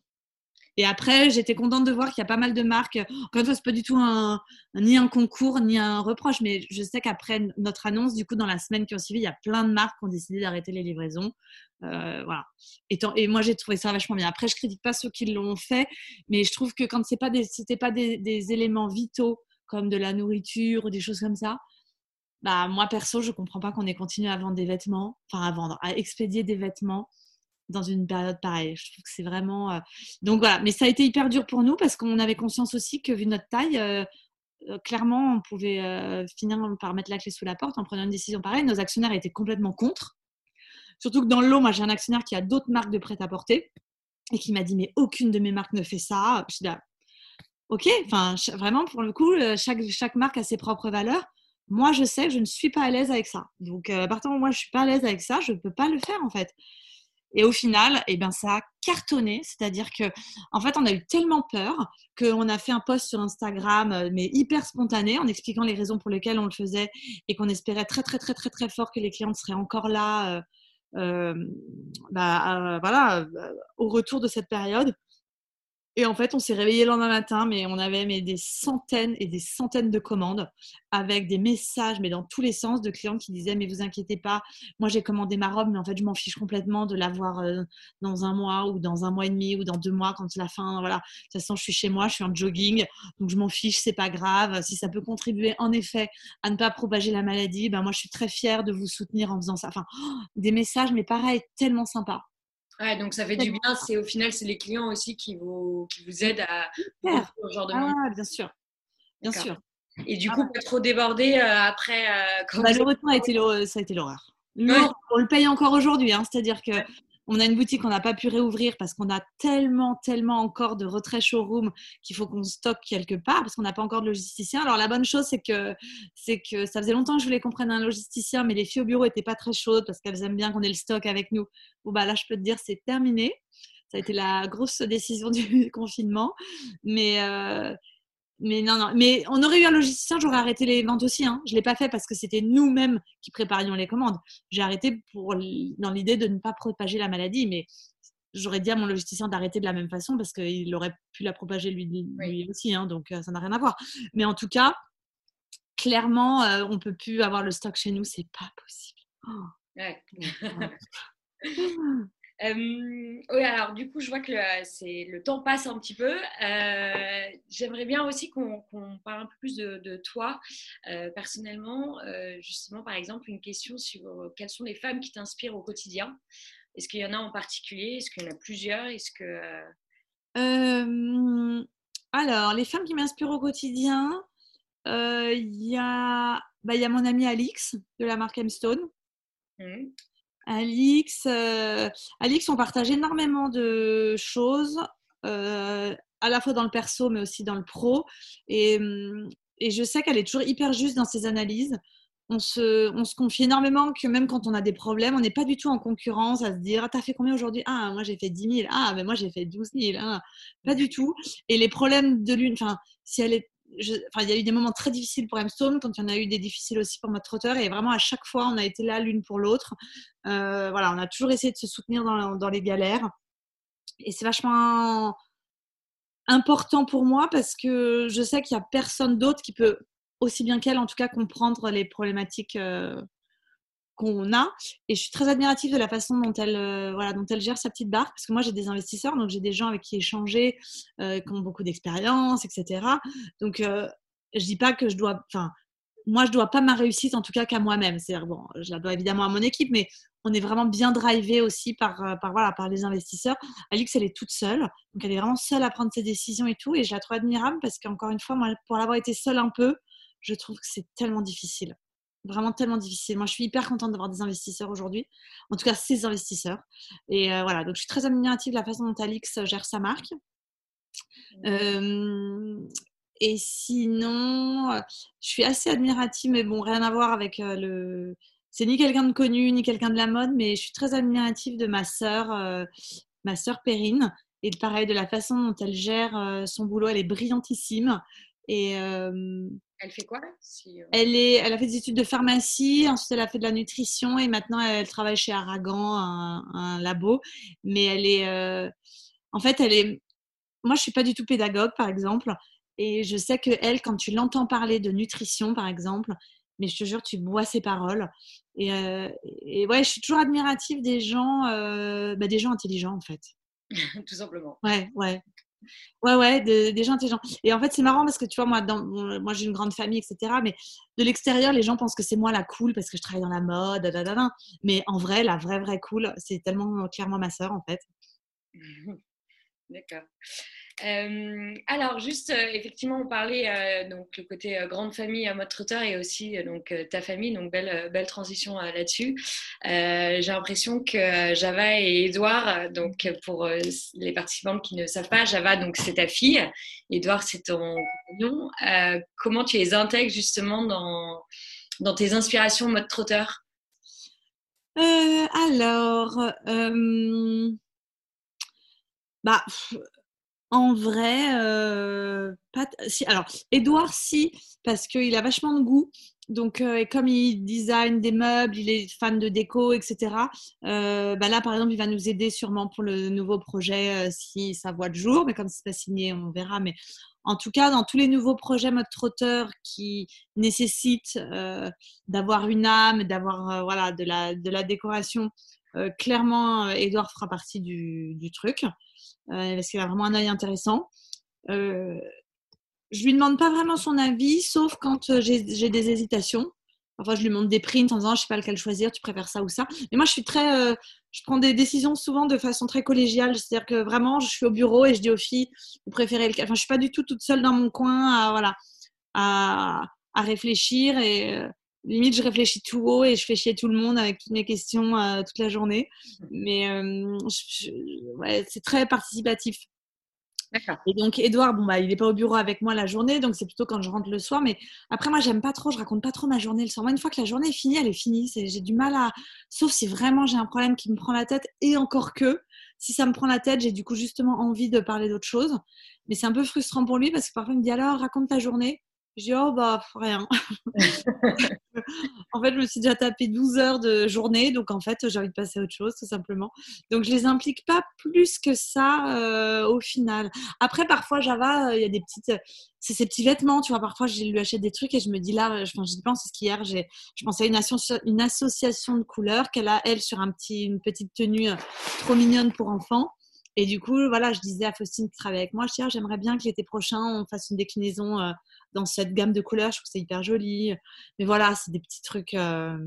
Et après, j'étais contente de voir qu'il y a pas mal de marques. Encore une fois, c'est pas du tout ni un concours, ni un reproche, mais je sais qu'après notre annonce, du coup, dans la semaine qui ont suivi, il y a plein de marques qui ont décidé d'arrêter les livraisons. Euh, voilà. Et, moi, j'ai trouvé ça vachement bien. Après, je critique pas ceux qui l'ont fait, mais je trouve que quand c'est pas pas des, des, éléments vitaux comme de la nourriture ou des choses comme ça, bah moi perso, je comprends pas qu'on ait continué à vendre des vêtements, enfin à vendre, à expédier des vêtements dans une période pareille. Je trouve que c'est vraiment. Euh, donc voilà, mais ça a été hyper dur pour nous parce qu'on avait conscience aussi que vu notre taille, euh, euh, clairement, on pouvait finir par mettre la clé sous la porte en prenant une décision pareille. Nos actionnaires étaient complètement contre. Surtout que dans le lot, moi j'ai un actionnaire qui a d'autres marques de prêt-à-porter et qui m'a dit mais aucune de mes marques ne fait ça. Je dis là, ok, enfin vraiment pour le coup, chaque, chaque marque a ses propres valeurs. Moi, je sais que je ne suis pas à l'aise avec ça. Donc, à partir du moment où moi, je suis pas à l'aise avec ça, je ne peux pas le faire en fait. Et au final, eh ben, ça a cartonné. C'est-à-dire que, en fait, on a eu tellement peur qu'on a fait un post sur Instagram, euh, mais hyper spontané, en expliquant les raisons pour lesquelles on le faisait et qu'on espérait très, très, très, très, très fort que les clientes seraient encore là. Euh, euh, bah, voilà, au retour de cette période. Et en fait, on s'est réveillé le lendemain matin, mais on avait des centaines et des centaines de commandes avec des messages, mais dans tous les sens, de clients qui disaient Mais vous inquiétez pas, moi j'ai commandé ma robe, mais en fait, je m'en fiche complètement de l'avoir euh, dans un mois ou dans un mois et demi ou dans deux mois quand la fin. Voilà, de toute façon, je suis chez moi, je suis en jogging, donc je m'en fiche, c'est pas grave. Si ça peut contribuer en effet à ne pas propager la maladie, ben moi je suis très fière de vous soutenir en faisant ça. Enfin, des messages, mais pareil, tellement sympa. Ouais, donc ça fait du bien. C'est au final, c'est les clients aussi qui vous, qui vous aident à faire ce genre de Ah, bien sûr, bien sûr. Et du coup, pas trop débordé euh, après. Euh, bah, le retour a été ça a été l'horreur. On le paye encore aujourd'hui, hein, c'est-à-dire que on a une boutique qu'on n'a pas pu réouvrir parce qu'on a tellement, tellement encore de retrait showroom qu'il faut qu'on stocke quelque part parce qu'on n'a pas encore de logisticien. Alors la bonne chose, c'est que, c'est que ça faisait longtemps que je voulais qu'on prenne un logisticien, mais les filles au bureau n'étaient pas très chaudes parce qu'elles aiment bien qu'on ait le stock avec nous. Bon, bah là, je peux te dire, c'est terminé. Ça a été la grosse décision du confinement. Mais, euh, mais non, non. Mais on aurait eu un logisticien, j'aurais arrêté les ventes aussi. Hein. Je ne l'ai pas fait parce que c'était nous-mêmes qui préparions les commandes. J'ai arrêté pour, dans l'idée de ne pas propager la maladie. Mais j'aurais dit à mon logisticien d'arrêter de la même façon parce qu'il aurait pu la propager lui, lui aussi. Hein. donc euh, ça n'a rien à voir. Mais en tout cas, clairement, euh, on ne peut plus avoir le stock chez nous. C'est pas possible. Oh. Ouais. oui, alors du coup, je vois que le, le temps passe un petit peu. Euh, j'aimerais bien aussi qu'on parle un peu plus de, toi euh, personnellement. Euh, justement, par exemple, une question sur quelles sont les femmes qui t'inspirent au quotidien? Est-ce qu'il y en a en particulier? Est-ce qu'il y en a plusieurs? Est-ce que alors, les femmes qui m'inspirent au quotidien, il y, a, bah, y a mon amie Alix de la marque M Stone. Mmh. Alix, euh, Alix, on partage énormément de choses, euh, à la fois dans le perso, mais aussi dans le pro. Et, hum, je sais qu'elle est toujours hyper juste dans ses analyses. On se, on se, confie énormément que même quand on a des problèmes, on n'est pas du tout en concurrence à se dire Ah, t'as fait combien aujourd'hui? Ah, moi j'ai fait 10 000. Ah, mais moi j'ai fait 12 000. Ah, pas du tout. Et les problèmes de l'une, enfin, si elle est il y a eu des moments très difficiles pour Stone, quand il y en a eu des difficiles aussi pour notre trotteur, et vraiment à chaque fois, on a été là l'une pour l'autre. Euh, voilà, on a toujours essayé de se soutenir dans, dans les galères. Et c'est vachement important pour moi parce que je sais qu'il n'y a personne d'autre qui peut, aussi bien qu'elle, en tout cas, comprendre les problématiques euh, qu'on a. Et je suis très admirative de la façon dont elle, euh, voilà, dont elle gère sa petite barque, parce que moi j'ai des investisseurs, donc j'ai des gens avec qui échanger, euh, qui ont beaucoup d'expérience, etc. Donc euh, je dis pas que je dois, enfin, moi je dois pas ma réussite en tout cas qu'à moi-même. C'est-à-dire bon, je la dois évidemment à mon équipe, mais on est vraiment bien drivé aussi par, par, voilà, par les investisseurs. Alix, elle est toute seule, donc elle est vraiment seule à prendre ses décisions et tout, et je la trouve admirable parce qu'encore une fois, pour l'avoir été seule un peu, je trouve que c'est tellement difficile vraiment tellement difficile. Moi, je suis hyper contente d'avoir des investisseurs aujourd'hui, en tout cas ces investisseurs. Et euh, voilà, donc je suis très admirative de la façon dont Alix gère sa marque. Euh, et sinon, je suis assez admirative, mais bon, rien à voir avec euh, le. C'est ni quelqu'un de connu, ni quelqu'un de la mode, mais je suis très admirative de ma sœur, ma sœur Perrine. Et pareil, de la façon dont elle gère son boulot, elle est brillantissime. Et, elle fait quoi euh? Elle, est, elle a fait des études de pharmacie, ensuite elle a fait de la nutrition et maintenant elle travaille chez Aragan, un, labo. Mais elle est. Euh, en fait, elle est. Moi, je suis pas du tout pédagogue, par exemple. Et je sais que elle, quand tu l'entends parler de nutrition, par exemple, mais je te jure, tu bois ses paroles. Et, euh, et ouais, je suis toujours admirative des gens, bah, des gens intelligents, en fait. Tout simplement. Ouais, ouais. Ouais, ouais, des gens intelligents. Et en fait, c'est marrant parce que tu vois, moi, moi j'ai une grande famille, etc. Mais de l'extérieur, les gens pensent que c'est moi la cool parce que je travaille dans la mode, mais en vrai, la vraie, vraie cool, c'est tellement clairement ma sœur, en fait. D'accord. Euh, alors, juste, euh, effectivement, on parlait euh, donc le côté grande famille à mode trotteur et aussi donc ta famille, donc belle, belle transition là-dessus. J'ai l'impression que Java et Edouard, donc pour les participants qui ne savent pas, Java, donc c'est ta fille, Edouard, c'est ton compagnon. comment tu les intègres justement dans, dans tes inspirations mode trotteur? Alors, bah, en vrai, euh, pas alors, Edouard, si, parce qu'il a vachement de goût. donc, et comme il design des meubles, il est fan de déco, etc. bah là, par exemple, il va nous aider sûrement pour le nouveau projet si ça voit le jour. Mais comme c'est pas signé, on verra. Mais en tout cas, dans tous les nouveaux projets mode trotteur qui nécessitent d'avoir une âme, d'avoir voilà de la de la décoration, clairement, Edouard fera partie du truc parce qu'il a vraiment un œil intéressant je lui demande pas vraiment son avis, sauf quand euh, j'ai des hésitations. Parfois, je lui demande des prints en disant, je sais pas lequel choisir, tu préfères ça ou ça. Mais moi, je suis très, euh, je prends des décisions souvent de façon très collégiale. C'est-à-dire que vraiment, je suis au bureau et je dis aux filles, vous préférez lequel? Enfin, je suis pas du tout toute seule dans mon coin à, voilà, à, réfléchir et euh, limite, je réfléchis tout haut et je fais chier tout le monde avec toutes mes questions toute la journée. Mais ouais, c'est très participatif. Et donc, Edouard, bon, bah, il n'est pas au bureau avec moi la journée, donc c'est plutôt quand je rentre le soir. Mais après, moi, j'aime pas trop, je raconte pas trop ma journée le soir. Moi, une fois que la journée est finie, elle est finie. J'ai du mal à. Sauf si vraiment j'ai un problème qui me prend la tête, et encore que, si ça me prend la tête, j'ai du coup justement envie de parler d'autre chose. Mais c'est un peu frustrant pour lui parce que parfois, il me dit alors, raconte ta journée. Je dis, oh, bah, rien. en fait, je me suis déjà tapé 12 heures de journée, donc en fait, j'ai envie de passer à autre chose, tout simplement. Donc, je les implique pas plus que ça euh, au final. Après, parfois, Java, euh, il y a des petites. C'est ses petits vêtements, tu vois. Parfois, je lui achète des trucs et je me dis là, enfin, j'y pense, parce qu'hier, je pensais à une, une association de couleurs qu'elle a, elle, sur un petit, une petite tenue euh, trop mignonne pour enfants. Et du coup, voilà, je disais à Faustine qui travaille avec moi, je ah, j'aimerais bien que l'été prochain, on fasse une déclinaison euh, dans cette gamme de couleurs. Je trouve que c'est hyper joli. Mais voilà, c'est des petits trucs. Euh,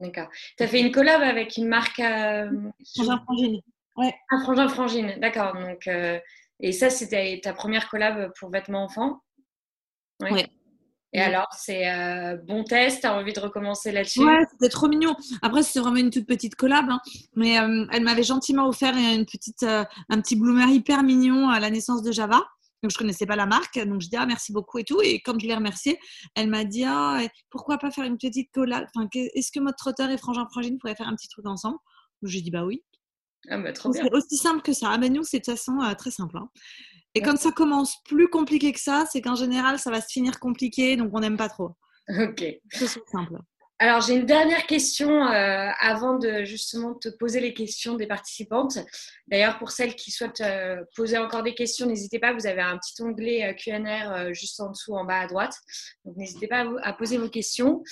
d'accord. Tu as fait une collab avec une marque. Euh... Frangin Frangine. Ouais. Un Frangin Frangine, d'accord. Donc, euh, Et ça, c'était ta première collab pour vêtements enfants? Oui. ouais. Et alors, c'est euh, bon test, t'as envie de recommencer là-dessus? Ouais, c'était trop mignon. Après, c'est vraiment une toute petite collab, hein. mais euh, elle m'avait gentiment offert une petite, euh, un petit bloomer hyper mignon à la naissance de Java. Donc, je connaissais pas la marque, donc je dis ah merci beaucoup et tout. Et quand je l'ai remerciée, elle m'a dit ah pourquoi pas faire une petite collab? Enfin, Est-ce que Mode Trotter et Frangin Frangine pourraient faire un petit truc ensemble? J'ai dit bah oui. Ah bah, trop bien. C'est aussi simple que ça. Ah ben nous, c'est de toute façon très simple. Hein. Et quand ça commence plus compliqué que ça, c'est qu'en général, ça va se finir compliqué, donc on n'aime pas trop. Ok. C'est simple. Alors, j'ai une dernière question euh, avant de justement te poser les questions des participantes. D'ailleurs, pour celles qui souhaitent euh, poser encore des questions, n'hésitez pas, vous avez un petit onglet euh, QNR juste en dessous, en bas à droite. Donc, n'hésitez pas à, poser vos questions.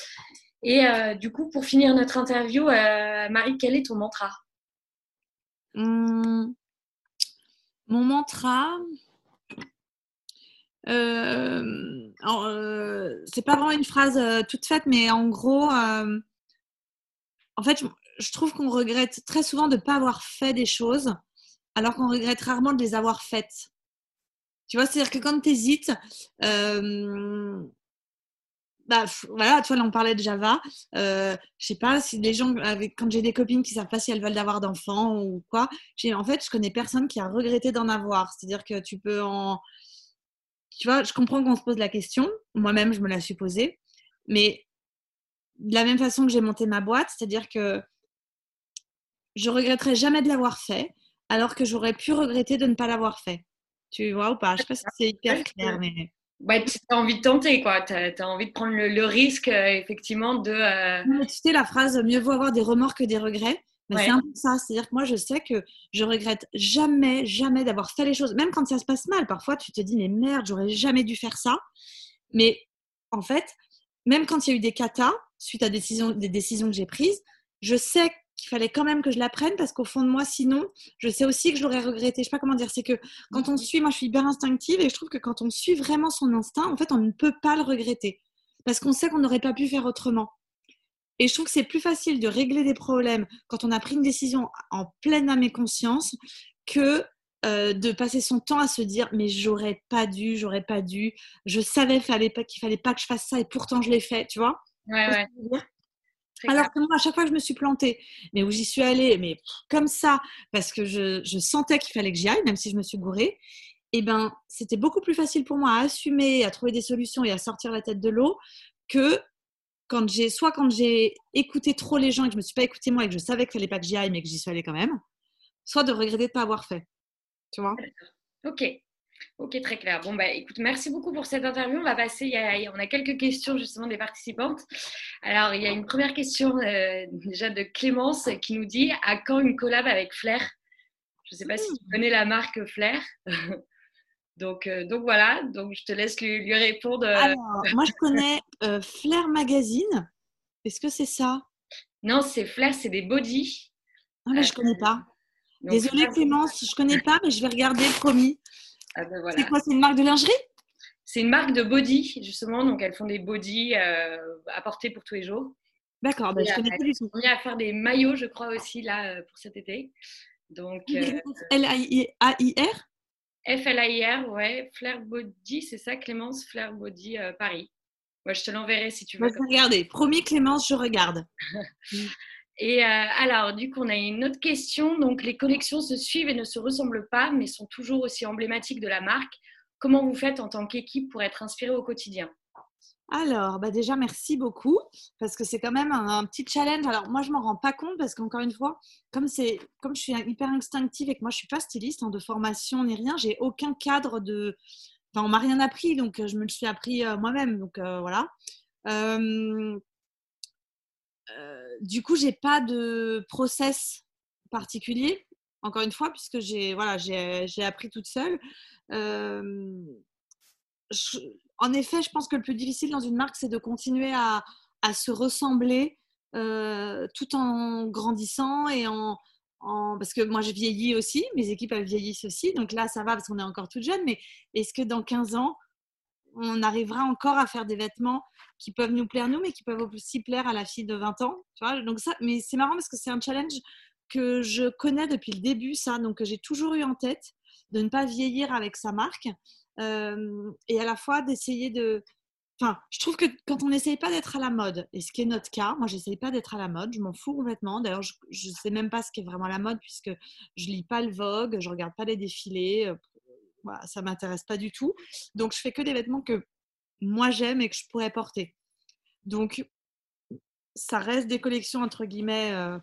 Et du coup, pour finir notre interview, Marie, quel est ton mantra? Hum, Mon mantra, euh, euh, c'est pas vraiment une phrase euh, toute faite, mais en gros, en fait, je, trouve qu'on regrette très souvent de ne pas avoir fait des choses, alors qu'on regrette rarement de les avoir faites. Tu vois, c'est-à-dire que quand tu hésites, bah, voilà, toi, là, on parlait de Java. Je sais pas si les gens, avec, quand j'ai des copines qui savent pas si elles veulent avoir d'enfants ou quoi, en fait, je connais personne qui a regretté d'en avoir. C'est-à-dire que tu peux en, tu vois, je comprends qu'on se pose la question. Moi-même, je me la suis posée. Mais de la même façon que j'ai monté ma boîte, c'est-à-dire que je regretterai jamais de l'avoir fait, alors que j'aurais pu regretter de ne pas l'avoir fait. Tu vois ou pas? Je sais pas si c'est hyper clair, mais. Ouais, tu as envie de tenter, quoi. Tu as, envie de prendre le, risque, euh, effectivement, de. Euh... Tu sais, la phrase mieux vaut avoir des remords que des regrets. C'est un peu ça. C'est-à-dire que moi, je sais que je regrette jamais, jamais d'avoir fait les choses. Même quand ça se passe mal, parfois, tu te dis, mais merde, j'aurais jamais dû faire ça. Mais en fait, même quand il y a eu des katas, suite à des décisions, des décisions que j'ai prises, je sais qu'il fallait quand même que je la prenne parce qu'au fond de moi, sinon, je sais aussi que je l'aurais regretté. Je sais pas comment dire. C'est que quand on mhm. suit, moi, je suis hyper instinctive et je trouve que quand on suit vraiment son instinct, en fait, on ne peut pas le regretter parce qu'on sait qu'on n'aurait pas pu faire autrement. Et je trouve que c'est plus facile de régler des problèmes quand on a pris une décision en pleine âme et conscience que euh, de passer son temps à se dire mais j'aurais pas dû, j'aurais pas dû, je savais qu'il fallait pas qu'il fallait pas que je fasse ça et pourtant je l'ai fait, tu vois? Ouais, ouais. Alors que moi, à chaque fois que je me suis plantée, mais où j'y suis allée, mais comme ça, parce que je, je sentais qu'il fallait que j'y aille, même si je me suis gourée, eh ben, c'était beaucoup plus facile pour moi à assumer, à trouver des solutions et à sortir la tête de l'eau que quand j'ai soit quand j'ai écouté trop les gens et que je me suis pas écouté moi et que je savais qu'il fallait pas que j'y aille mais que j'y suis allée quand même, soit de regretter de pas avoir fait. Tu vois Ok. Ok, très clair. Bon, bah, écoute, merci beaucoup pour cette interview. On va passer, on a quelques questions justement des participantes. Alors, il y a une première question euh, déjà de Clémence qui nous dit à quand une collab avec Flair? Je ne sais pas si tu connais la marque Flair. donc, euh, donc voilà, donc je te laisse lui, répondre. Alors, moi je connais euh, Flair Magazine. Est-ce que c'est ça? Non, c'est Flair, c'est des body. Ah, mais je ne connais pas. Désolée Clémence, je ne connais pas, mais je vais regarder, promis. Ah ben c'est quoi C'est une marque de lingerie? C'est une marque de body, justement. Donc, elles font des bodys euh, à porter pour tous les jours. D'accord, ben, je connais pas du tout. On est à faire des maillots, je crois, aussi, là, euh, pour cet été. Donc, euh, L-A-I-R F-L-A-I-R, ouais. Flair Body, c'est ça, Clémence Flair Body Paris. Moi, je te l'enverrai si tu veux. Je vais regarder. Promis, Clémence, je regarde. Et euh, alors, du coup, on a une autre question. Donc, les collections se suivent et ne se ressemblent pas, mais sont toujours aussi emblématiques de la marque. Comment vous faites en tant qu'équipe pour être inspiré au quotidien? Alors, bah déjà, merci beaucoup parce que c'est quand même un, petit challenge. Alors, moi, je m'en rends pas compte parce qu'encore une fois, comme, c'est, comme je suis hyper instinctive et que moi, je suis pas styliste hein, de formation ni rien, j'ai aucun cadre de. Enfin, on m'a rien appris, donc je me le suis appris euh, moi-même. Donc, euh, voilà. Euh, du coup, j'ai pas de process particulier, encore une fois, puisque j'ai voilà, j'ai appris toute seule. Euh, en effet, je pense que le plus difficile dans une marque, c'est de continuer à, se ressembler euh, tout en grandissant et en, parce que moi je vieillis aussi, mes équipes vieillissent aussi, donc là ça va parce qu'on est encore toute jeune, mais est-ce que dans 15 ans, on arrivera encore à faire des vêtements qui peuvent nous plaire nous, mais qui peuvent aussi plaire à la fille de 20 ans. Donc mais c'est marrant parce que c'est un challenge que je connais depuis le début, ça, donc j'ai toujours eu en tête de ne pas vieillir avec sa marque et à la fois d'essayer de. Enfin, je trouve que quand on n'essaye pas d'être à la mode, et ce qui est notre cas, moi, j'essaye pas d'être à la mode, je m'en fous complètement. D'ailleurs, je ne sais même pas ce qui est vraiment la mode puisque je lis pas le Vogue, je regarde pas les défilés, euh, voilà, ça m'intéresse pas du tout. Donc, je fais que des vêtements que moi j'aime et que je pourrais porter. Donc, ça reste des collections entre guillemets. Euh,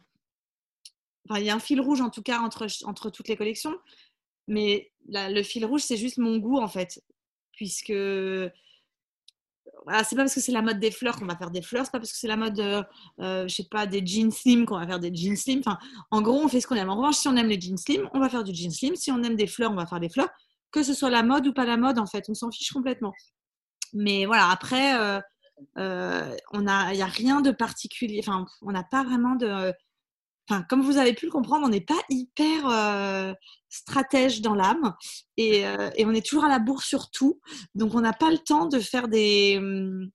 enfin, il y a un fil rouge en tout cas entre, entre toutes les collections, mais le fil rouge, c'est juste mon goût en fait, puisque c'est pas parce que c'est la mode des fleurs qu'on va faire des fleurs, c'est pas parce que c'est la mode, euh, euh, je sais pas, des jeans slim qu'on va faire des jeans slim. Enfin, en gros, on fait ce qu'on aime. En revanche, si on aime les jeans slim, on va faire du jeans slim. Si on aime des fleurs, on va faire des fleurs que ce soit la mode ou pas la mode, en fait, on s'en fiche complètement. Mais voilà, après, euh, euh, on a, il n'y a rien de particulier. Enfin, on n'a pas vraiment de. Enfin, comme vous avez pu le comprendre, on n'est pas hyper euh, stratège dans l'âme et, et, on est toujours à la bourre sur tout. Donc, on n'a pas le temps de faire des, hum,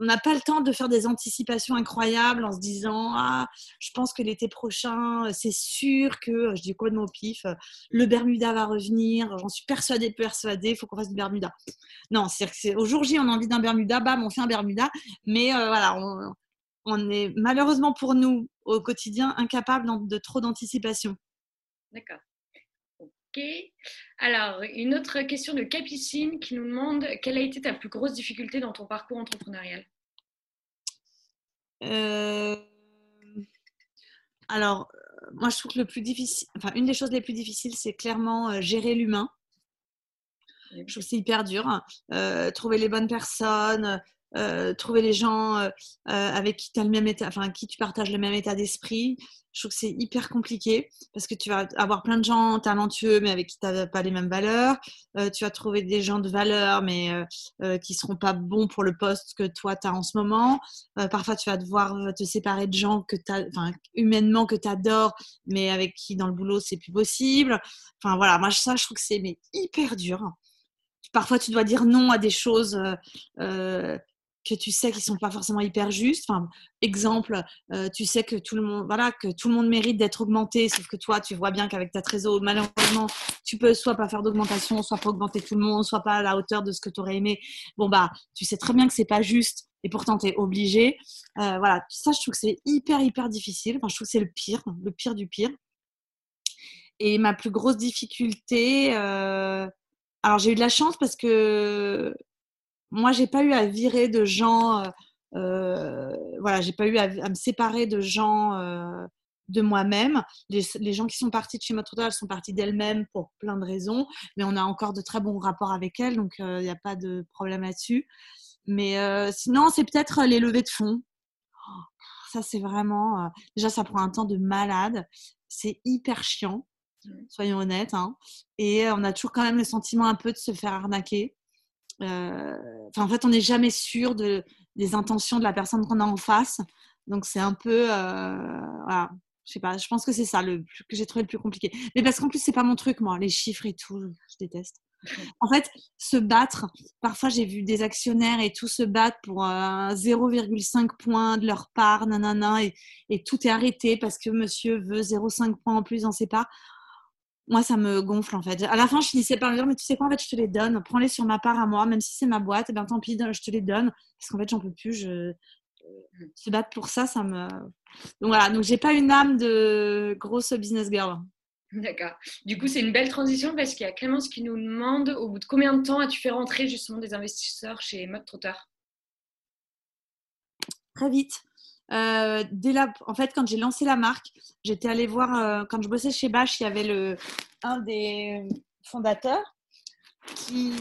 on n'a pas le temps de faire des anticipations incroyables en se disant ah je pense que l'été prochain c'est sûr que je dis complètement au pif le Bermuda va revenir j'en suis persuadée persuadée il faut qu'on fasse du Bermuda non c'est au jour J on a envie d'un Bermuda bam on fait un Bermuda mais euh, voilà on, est malheureusement pour nous au quotidien incapable de trop d'anticipation d'accord Ok. Alors, une autre question de Capucine qui nous demande quelle a été ta plus grosse difficulté dans ton parcours entrepreneurial? Euh, Alors, moi, je trouve que le plus difficile, enfin, une des choses les plus difficiles, c'est clairement euh, gérer l'humain. Je trouve que c'est hyper dur. Hein. Euh, trouver les bonnes personnes, euh, trouver les gens euh, euh, avec qui, as le même état, enfin, qui tu partages le même état d'esprit. Je trouve que c'est hyper compliqué parce que tu vas avoir plein de gens talentueux mais avec qui tu n'as pas les mêmes valeurs. tu vas trouver des gens de valeur mais qui seront pas bons pour le poste que toi tu as en ce moment. parfois tu vas devoir te séparer de gens que as, enfin, humainement que tu adores mais avec qui dans le boulot c'est plus possible. Enfin voilà, moi ça je trouve que c'est hyper dur parfois tu dois dire non à des choses que tu sais qu'ils sont pas forcément hyper justes. Enfin, exemple, euh, tu sais que tout le monde, voilà, que tout le monde mérite d'être augmenté, sauf que toi, tu vois bien qu'avec ta trésor, malheureusement, tu peux soit pas faire d'augmentation, soit pas augmenter tout le monde, soit pas à la hauteur de ce que tu aurais aimé. Bon bah, tu sais très bien que c'est pas juste, et pourtant tu es obligé. Euh, voilà, ça, je trouve que c'est hyper hyper difficile. Enfin, je trouve que c'est le pire, le pire du pire. Et ma plus grosse difficulté, euh, alors j'ai eu de la chance parce que moi, j'ai pas eu à virer de gens. Euh, euh, voilà, j'ai pas eu à, me séparer de gens euh, de moi-même. Les, gens qui sont partis de chez elles sont partis d'elles-mêmes pour plein de raisons, mais on a encore de très bons rapports avec elles, donc il n'y a pas de problème là-dessus. Mais sinon, c'est peut-être les levées de fonds. ça, c'est vraiment. déjà, ça prend un temps de malade. C'est hyper chiant, soyons honnêtes. Hein. Et on a toujours quand même le sentiment un peu de se faire arnaquer. En fait, on n'est jamais sûr de, des intentions de la personne qu'on a en face. Donc, c'est un peu. voilà. Je sais pas, je pense que c'est ça le que j'ai trouvé le plus compliqué. Mais parce qu'en plus, c'est pas mon truc, moi, les chiffres et tout, je déteste. En fait, se battre, parfois j'ai vu des actionnaires et tout se battre pour 0,5 points de leur part, nanana, et, et, tout est arrêté parce que monsieur veut 0,5 points en plus dans ses parts. Moi, ça me gonfle en fait. À la fin, je finissais par me dire, mais tu sais quoi, en fait, je te les donne, prends-les sur ma part à moi, même si c'est ma boîte, et eh ben tant pis, je te les donne, parce qu'en fait, j'en peux plus. Je... Se battre pour ça, ça me. Donc voilà, donc j'ai pas une âme de grosse business girl. D'accord. Du coup, c'est une belle transition parce qu'il y a Clémence qui nous demande au bout de combien de temps as-tu fait rentrer justement des investisseurs chez Mode Trotter Très vite. Euh, dès la... En fait, quand j'ai lancé la marque, j'étais allée voir, euh, quand je bossais chez Bash, il y avait le... un des fondateurs qui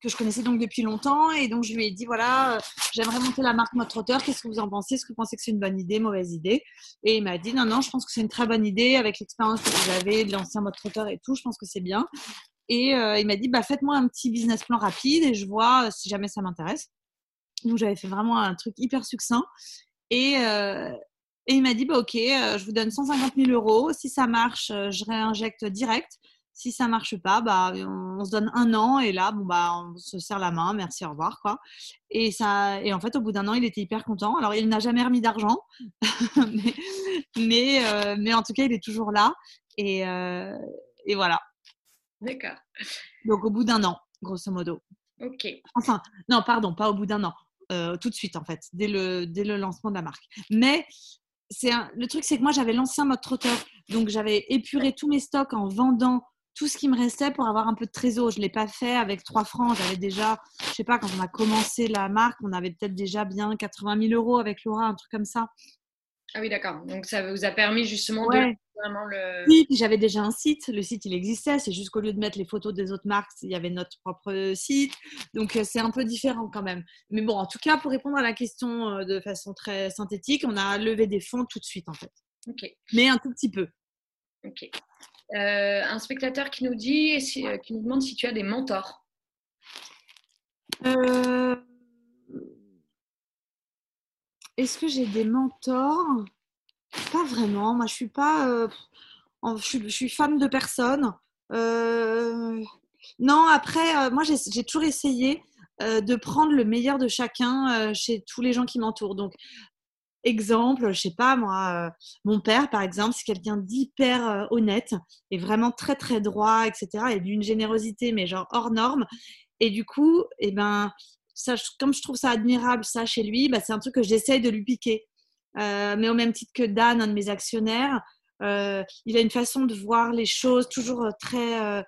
que je connaissais donc depuis longtemps. Et donc, je lui ai dit, voilà, euh, j'aimerais monter la marque Mode. Qu'est-ce que vous en pensez? Est-ce que vous pensez que c'est une bonne idée, mauvaise idée? Et il m'a dit, non, non, je pense que c'est une très bonne idée avec l'expérience que vous avez de l'ancien Mode Trotteur et tout. Je pense que c'est bien. Et il m'a dit, bah, faites-moi un petit business plan rapide et je vois si jamais ça m'intéresse. Donc, j'avais fait vraiment un truc hyper succinct. Et, et il m'a dit, bah, OK, je vous donne 150 000 euros. Si ça marche, je réinjecte direct. Si ça marche pas, bah, on, se donne un an et là, bon, bah, on se serre la main, merci, au revoir. Quoi. Et, ça, et en fait, au bout d'un an, il était hyper content. Alors, il n'a jamais remis d'argent, mais, euh, mais, en tout cas, il est toujours là. Et, euh, et voilà. D'accord. Donc, au bout d'un an, grosso modo. Ok. Enfin, non, pardon, pas au bout d'un an. Euh, tout de suite, en fait, dès le, dès le lancement de la marque. Mais c'est le truc, c'est que moi, j'avais lancé un mode trotteur. Donc, j'avais épuré tous mes stocks en vendant tout ce qui me restait pour avoir un peu de trésor. Je ne l'ai pas fait avec 3 francs. J'avais déjà, je sais pas, quand on a commencé la marque, on avait peut-être déjà bien 80 000 euros avec Laura, un truc comme ça. Ah oui, d'accord. Donc ça vous a permis justement de vraiment le. Oui, j'avais déjà un site. Le site, il existait. C'est juste qu'au lieu de mettre les photos des autres marques, il y avait notre propre site. Donc euh, c'est un peu différent quand même. Mais bon, en tout cas, pour répondre à la question euh, de façon très synthétique, on a levé des fonds tout de suite en fait. Ok. Mais un tout petit peu. Ok. Euh, un spectateur qui nous dit, qui nous demande si tu as des mentors. Euh, est-ce que j'ai des mentors? Pas vraiment. Moi, je suis pas. je, suis, fan de personne. non, après, moi, j'ai toujours essayé de prendre le meilleur de chacun chez tous les gens qui m'entourent. Donc, Exemple, je sais pas moi, euh, mon père par exemple, c'est quelqu'un d'hyper euh, honnête et vraiment très très droit, etc. Et d'une générosité mais genre hors norme. Et du coup, eh ben, comme je trouve ça admirable ça chez lui, bah, c'est un truc que j'essaye de lui piquer. Euh, mais au même titre que Dan, un de mes actionnaires, il a une façon de voir les choses toujours très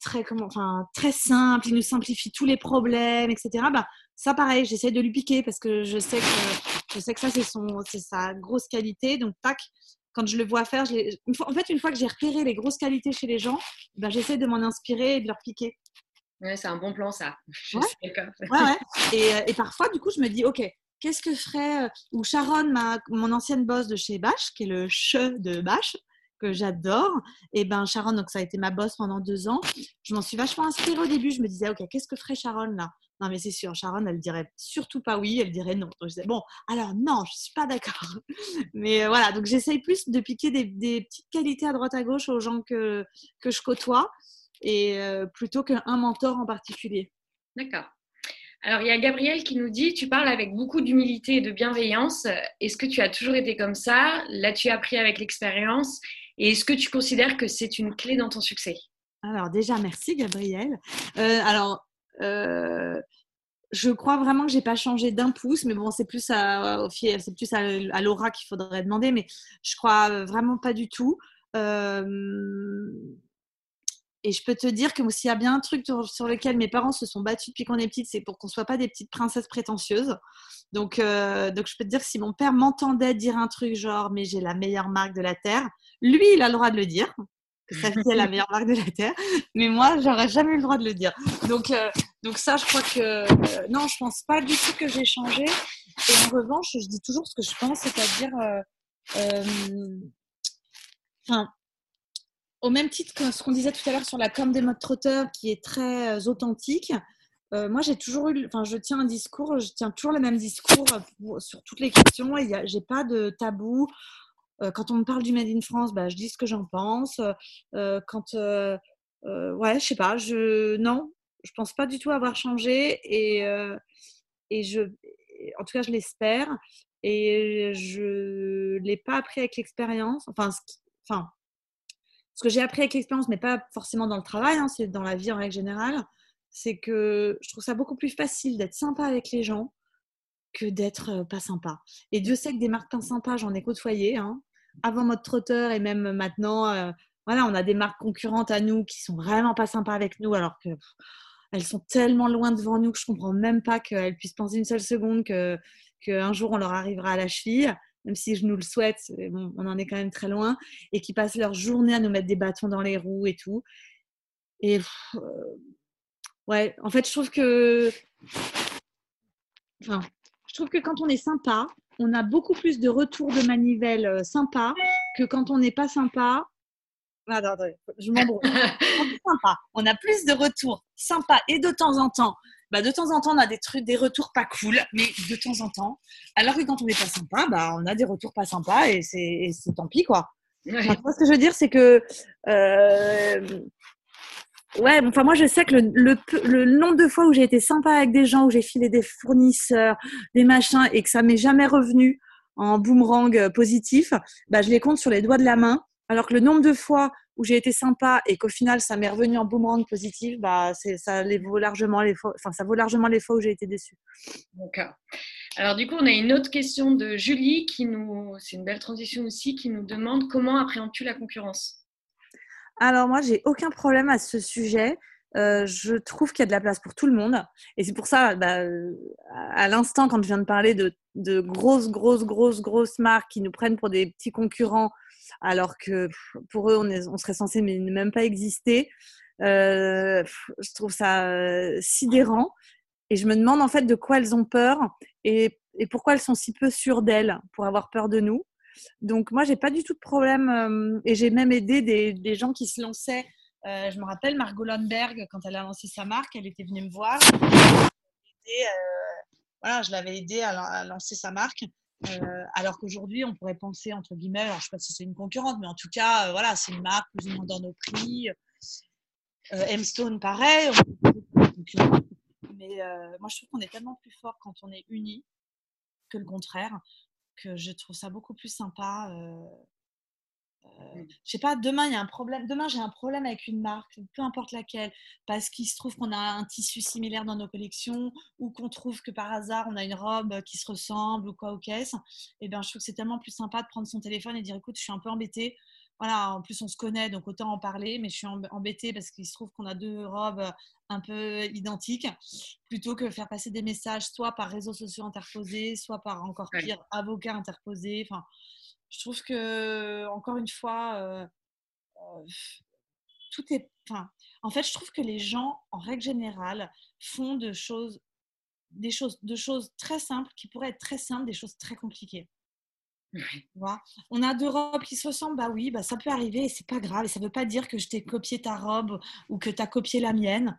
très très simple il nous simplifie tous les problèmes etc bah ça pareil j'essaie de lui piquer parce que je sais que ça, c'est, sa grosse qualité. Donc, tac, quand je le vois faire, en fait, une fois que j'ai repéré les grosses qualités chez les gens, ben, j'essaie de m'en inspirer et de leur piquer. Ouais, c'est un bon plan, ça. Je ouais. Suis ouais, ouais. Et, euh, et, parfois, du coup, je me dis, OK, qu'est-ce que ferait. Euh, ou Sharon, ma, mon ancienne boss de chez Bash, qui est le che de Bash, que j'adore. Et ben Sharon, donc ça a été ma boss pendant deux ans. Je m'en suis vachement inspirée au début. Je me disais, OK, qu'est-ce que ferait Sharon là? Non, mais c'est sûr, Sharon, elle dirait surtout pas oui, elle dirait non. Donc je disais, bon, alors non, je suis pas d'accord. Mais euh, voilà, donc j'essaye plus de piquer des, petites qualités à droite à gauche aux gens que, que je côtoie et euh, plutôt qu'un mentor en particulier. D'accord. Alors, il y a Gabriel qui nous dit, tu parles avec beaucoup d'humilité et de bienveillance. Est-ce que tu as toujours été comme ça? L'as-tu appris avec l'expérience? Et est-ce que tu considères que c'est une clé dans ton succès? Alors déjà, merci Gabriel. Euh, alors, euh, je crois vraiment que j'ai pas changé d'un pouce, mais bon, c'est plus à, c'est plus à, Laura qu'il faudrait demander, mais je crois vraiment pas du tout. Euh, et je peux te dire que s'il y a bien un truc sur lequel mes parents se sont battus depuis qu'on est petite, c'est pour qu'on soit pas des petites princesses prétentieuses. Donc, euh, donc je peux te dire que si mon père m'entendait dire un truc genre mais j'ai la meilleure marque de la terre, lui il a le droit de le dire que sa fille est la meilleure marque de la terre, mais moi j'aurais jamais eu le droit de le dire. Donc euh, donc ça je crois que euh, non je pense pas du tout que j'ai changé. Et en revanche je dis toujours ce que je pense, c'est-à-dire enfin au même titre que ce qu'on disait tout à l'heure sur la com des modes trotteurs qui est très euh, authentique, euh, moi j'ai toujours eu, enfin je tiens un discours, je tiens toujours le même discours sur toutes les questions et j'ai pas de tabou. Euh, quand on me parle du Made in France, bah, je dis ce que j'en pense. quand, ouais, je sais pas, je, non, je pense pas du tout avoir changé et, et je, en tout cas je l'espère et je l'ai pas appris avec l'expérience. Enfin, enfin ce que j'ai appris avec l'expérience, mais pas forcément dans le travail, hein, c'est dans la vie en règle générale, c'est que je trouve ça beaucoup plus facile d'être sympa avec les gens que d'être euh, pas sympa. Et Dieu sait que des marques pas sympas, j'en ai côtoyé. Hein. Avant mode trotteur et même maintenant, euh, voilà, on a des marques concurrentes à nous qui sont vraiment pas sympas avec nous, alors que elles sont tellement loin devant nous que je comprends même pas qu'elles puissent penser une seule seconde que qu'un jour on leur arrivera à la cheville même si je nous le souhaite, on en est quand même très loin, et qui passent leur journée à nous mettre des bâtons dans les roues et tout. Et euh, ouais, en fait, je trouve que. Enfin, je trouve que quand on est sympa, on a beaucoup plus de retours de manivelle euh, sympa que quand on n'est pas sympa. Attends, je m'embrouille. on a plus de retours sympas et de temps en temps bah, de temps en temps, on a des trucs, des retours pas cool, mais de temps en temps. Alors que quand on n'est pas sympa, bah, on a des retours pas sympas et c'est tant pis, quoi. ce que je veux dire, c'est que. Euh, ouais, enfin, moi, je sais que le, le, nombre de fois où j'ai été sympa avec des gens, où j'ai filé des fournisseurs, des machins, et que ça m'est jamais revenu en boomerang euh, positif, bah, je les compte sur les doigts de la main. Alors que le nombre de fois où j'ai été sympa et qu'au final ça m'est revenu en boomerang positif, bah ça les vaut largement les fois, enfin ça vaut largement les fois où j'ai été déçue. D'accord. Alors du coup on a une autre question de Julie qui nous, c'est une belle transition aussi, qui nous demande comment appréhendes-tu la concurrence? Alors moi j'ai aucun problème à ce sujet. Euh, je trouve qu'il y a de la place pour tout le monde. Et c'est pour ça, bah, à l'instant, quand je viens de parler de, de, grosses, grosses, grosses, grosses marques qui nous prennent pour des petits concurrents alors que pour eux, on, serait censé mais même pas exister. Euh, je trouve ça euh, sidérant. Et je me demande en fait de quoi elles ont peur et, pourquoi elles sont si peu sûres d'elles pour avoir peur de nous. Donc moi, j'ai pas du tout de problème euh, et j'ai même aidé des, gens qui se lançaient. je me rappelle Margot Lundberg, quand elle a lancé sa marque, elle était venue me voir. voilà, je l'avais aidé à, lancer sa marque. Euh, alors qu'aujourd'hui, on pourrait penser, entre guillemets, alors je ne sais pas si c'est une concurrente, mais en tout cas, euh, voilà, c'est une marque plus ou moins dans nos prix. Euh, M-Stone, pareil. Mais moi, je trouve qu'on est tellement plus fort quand on est unis que le contraire, que je trouve ça beaucoup plus sympa je sais pas, demain il y a un problème, demain j'ai un problème avec une marque, peu importe laquelle, parce qu'il se trouve qu'on a un tissu similaire dans nos collections ou qu'on trouve que par hasard on a une robe qui se ressemble ou quoi au caisse, et bien je trouve que c'est tellement plus sympa de prendre son téléphone et dire écoute, je suis un peu embêtée. Voilà, en plus on se connaît donc autant en parler, mais je suis embêtée parce qu'il se trouve qu'on a deux robes un peu identiques, plutôt que faire passer des messages soit par réseaux sociaux interposés, soit par encore pire avocat interposé. Enfin, je trouve que, encore une fois, euh, euh, tout est. Enfin, en fait, je trouve que les gens, en règle générale, font de choses, des choses, de choses très simples qui pourraient être très simples, des choses très compliquées. On a deux robes qui se ressemblent, bah oui, bah ça peut arriver et c'est pas grave. Et ça veut pas dire que je t'ai copié ta robe ou que tu as copié la mienne.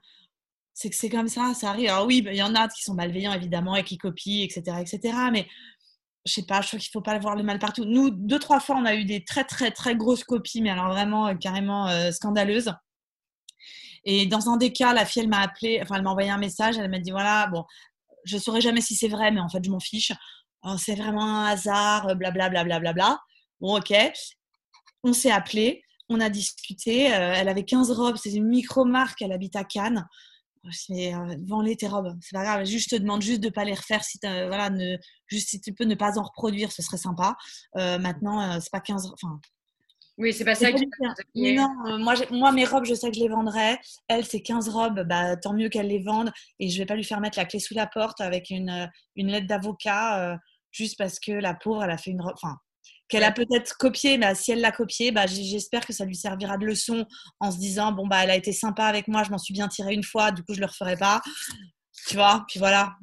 C'est que c'est comme ça, ça arrive. Alors oui, bah, il y en a qui sont malveillants évidemment et qui copient, etc., etc. Mais je sais pas, je trouve qu'il faut pas voir le mal partout. Nous, deux, trois fois, on a eu des très, très, très grosses copies, mais alors vraiment euh, carrément euh, scandaleuses. Et dans un des cas, la fille, m'a appelé, enfin, elle m'a envoyé un message, elle m'a dit voilà, bon, je saurais jamais si c'est vrai, mais en fait, je m'en fiche. C'est vraiment un hasard, blablabla. Bla, bla, bla, bon, ok. On s'est appelé, on a discuté. Euh, elle avait 15 robes, c'est une micro-marque, elle habite à Cannes euh, vends-les tes robes, c'est pas grave. Juste, je te demande juste de pas les refaire si voilà, ne, juste si tu peux ne pas en reproduire, ce serait sympa. Euh, maintenant, euh, c'est pas 15, enfin, Oui, c'est pas ça qui Non, euh, moi, moi, mes robes, je sais que je les vendrai. Elle, c'est 15 robes, bah, tant mieux qu'elle les vende. Et je vais pas lui faire mettre la clé sous la porte avec une, euh, une lettre d'avocat juste parce que la pauvre, elle a fait une robe. Enfin, qu'elle a peut-être copié, mais si elle l'a copié, bah, j'espère que ça lui servira de leçon en se disant bon bah elle a été sympa avec moi, je m'en suis bien tirée une fois, du coup je le referai pas, tu vois, puis voilà.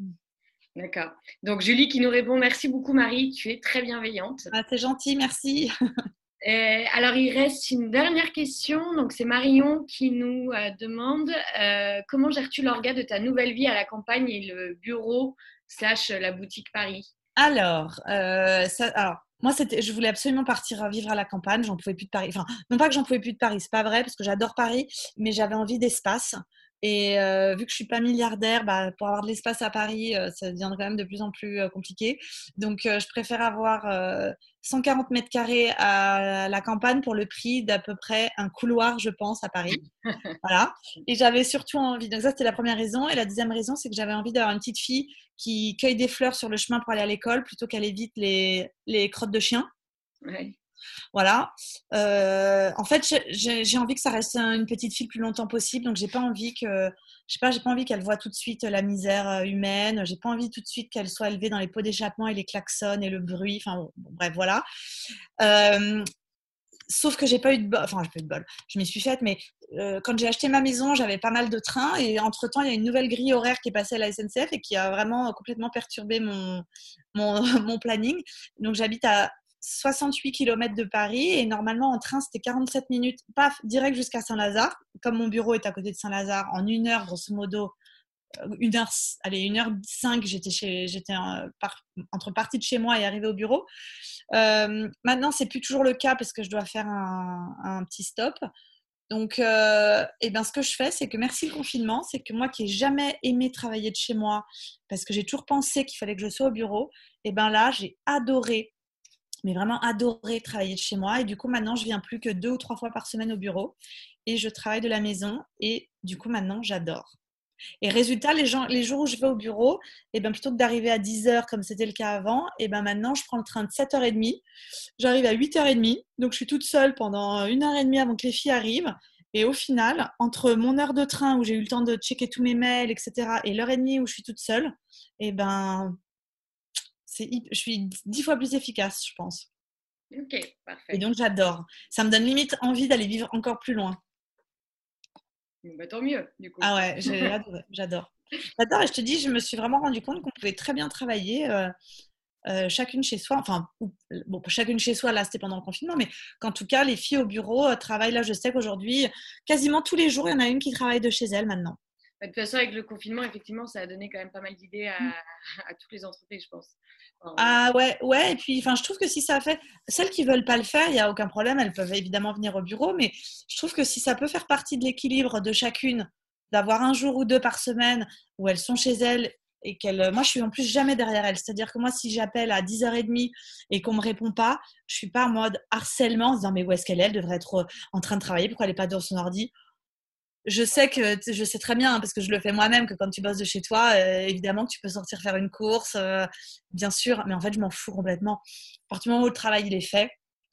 D'accord. Donc Julie qui nous répond merci beaucoup Marie, tu es très bienveillante. Ah, c'est gentil, merci. Euh, alors il reste une dernière question, donc c'est Marion qui nous euh, demande euh, comment gères-tu l'orga de ta nouvelle vie à la campagne et le bureau slash la boutique Paris? Alors, ça, alors moi, je voulais absolument partir vivre à la campagne. J'en pouvais plus de Paris. Enfin, non pas que j'en pouvais plus de Paris, c'est pas vrai parce que j'adore Paris, mais j'avais envie d'espace. Et euh, vu que je suis pas milliardaire, bah, pour avoir de l'espace à Paris, euh, ça devient quand même de plus en plus euh, compliqué. Donc, je préfère avoir 140 mètres carrés à la campagne pour le prix d'à peu près un couloir, je pense, à Paris. voilà. Et j'avais surtout envie. Donc, ça, c'était la première raison. Et la deuxième raison, c'est que j'avais envie d'avoir une petite fille qui cueille des fleurs sur le chemin pour aller à l'école plutôt qu'elle évite les, les crottes de chien. Ouais. Voilà. Euh, en fait, j'ai envie que ça reste une petite fille le plus longtemps possible. Donc, j'ai pas envie que, je sais pas, j'ai pas envie qu'elle voit tout de suite la misère euh, humaine. J'ai pas envie tout de suite qu'elle soit élevée dans les pots d'échappement et les klaxons et le bruit. Enfin, bref, voilà. Euh, sauf que j'ai pas eu de bol, enfin j'ai pas eu de bol, je m'y suis faite, mais quand j'ai acheté ma maison, j'avais pas mal de trains et entre temps, il y a une nouvelle grille horaire qui est passée à la SNCF et qui a vraiment complètement perturbé mon, mon planning. Donc j'habite à 68 km de Paris et normalement en train c'était 47 minutes, paf, direct jusqu'à Saint-Lazare. Comme mon bureau est à côté de Saint-Lazare, en une heure grosso modo, euh, une heure, allez, une heure cinq, j'étais chez, j'étais entre partie de chez moi et arrivée au bureau. Euh, maintenant c'est plus toujours le cas parce que je dois faire un, petit stop. Donc, euh, eh ben, ce que je fais, c'est que merci le confinement, c'est que moi qui n'ai jamais aimé travailler de chez moi, parce que j'ai toujours pensé qu'il fallait que je sois au bureau, et eh ben là, j'ai adoré mais vraiment adoré travailler de chez moi. Et du coup, maintenant, je viens plus que deux ou trois fois par semaine au bureau et je travaille de la maison. Et du coup, maintenant, j'adore. Et résultat, les, jours où je vais au bureau, et eh ben, plutôt que d'arriver à 10h comme c'était le cas avant, et eh ben, maintenant, je prends le train de 7h30. J'arrive à 8h30. Donc, je suis toute seule pendant une heure et demie avant que les filles arrivent. Et au final, entre mon heure de train où j'ai eu le temps de checker tous mes mails, etc., et l'heure et demie où je suis toute seule, et eh ben, je suis dix fois plus efficace, je pense. Ok, parfait. Et donc j'adore. Ça me donne limite envie d'aller vivre encore plus loin. Bah, tant mieux, du coup. Ah ouais, j'adore. J'adore et je te dis, je me suis vraiment rendu compte qu'on pouvait très bien travailler euh, euh, chacune chez soi. Enfin, bon, chacune chez soi, là, c'était pendant le confinement, mais qu'en tout cas, les filles au bureau euh, travaillent. Là, je sais qu'aujourd'hui, quasiment tous les jours, il y en a une qui travaille de chez elle maintenant. Bah, de toute façon, avec le confinement, effectivement, ça a donné quand même pas mal d'idées à, à toutes les entreprises, je pense. Ah ouais, ouais, et puis enfin, je trouve que si ça fait. Celles qui veulent pas le faire, il n'y a aucun problème, elles peuvent évidemment venir au bureau, mais je trouve que si ça peut faire partie de l'équilibre de chacune, d'avoir un jour ou deux par semaine où elles sont chez elles et qu'elles. Moi, je suis en plus jamais derrière elles. C'est-à-dire que moi, si j'appelle à 10h30 et qu'on me répond pas, je suis pas en mode harcèlement en se disant mais où est-ce qu'elle est? Elle devrait être en train de travailler, pourquoi elle n'est pas dans son ordi? Je sais que je sais très bien hein, parce que je le fais moi-même que quand tu bosses de chez toi, euh, évidemment que tu peux sortir faire une course, euh, bien sûr, mais en fait je m'en fous complètement. À partir du moment où le travail il est fait,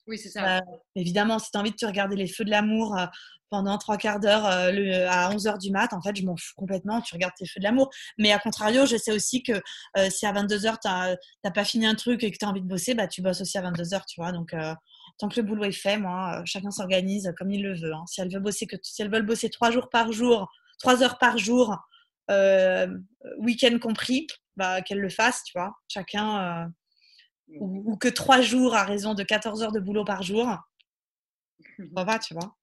oui c'est ça. Euh, évidemment, si tu as envie de te regarder les feux de l'amour pendant trois quarts d'heure à 11 heures du mat, en fait je m'en fous complètement. Tu regardes tes feux de l'amour, mais à contrario, je sais aussi que si à 22 heures tu n'as pas fini un truc et que tu as envie de bosser, bah tu bosses aussi à 22 heures, tu vois. Donc tant que le boulot est fait, moi, euh, chacun s'organise comme il le veut. Hein. Si elle veut bosser que si elles veulent bosser trois jours par jour, trois heures par jour, euh, week-end compris, bah qu'elle le fasse, tu vois. Chacun euh, ou, que trois jours à raison de 14 heures de boulot par jour. Ça va, tu vois?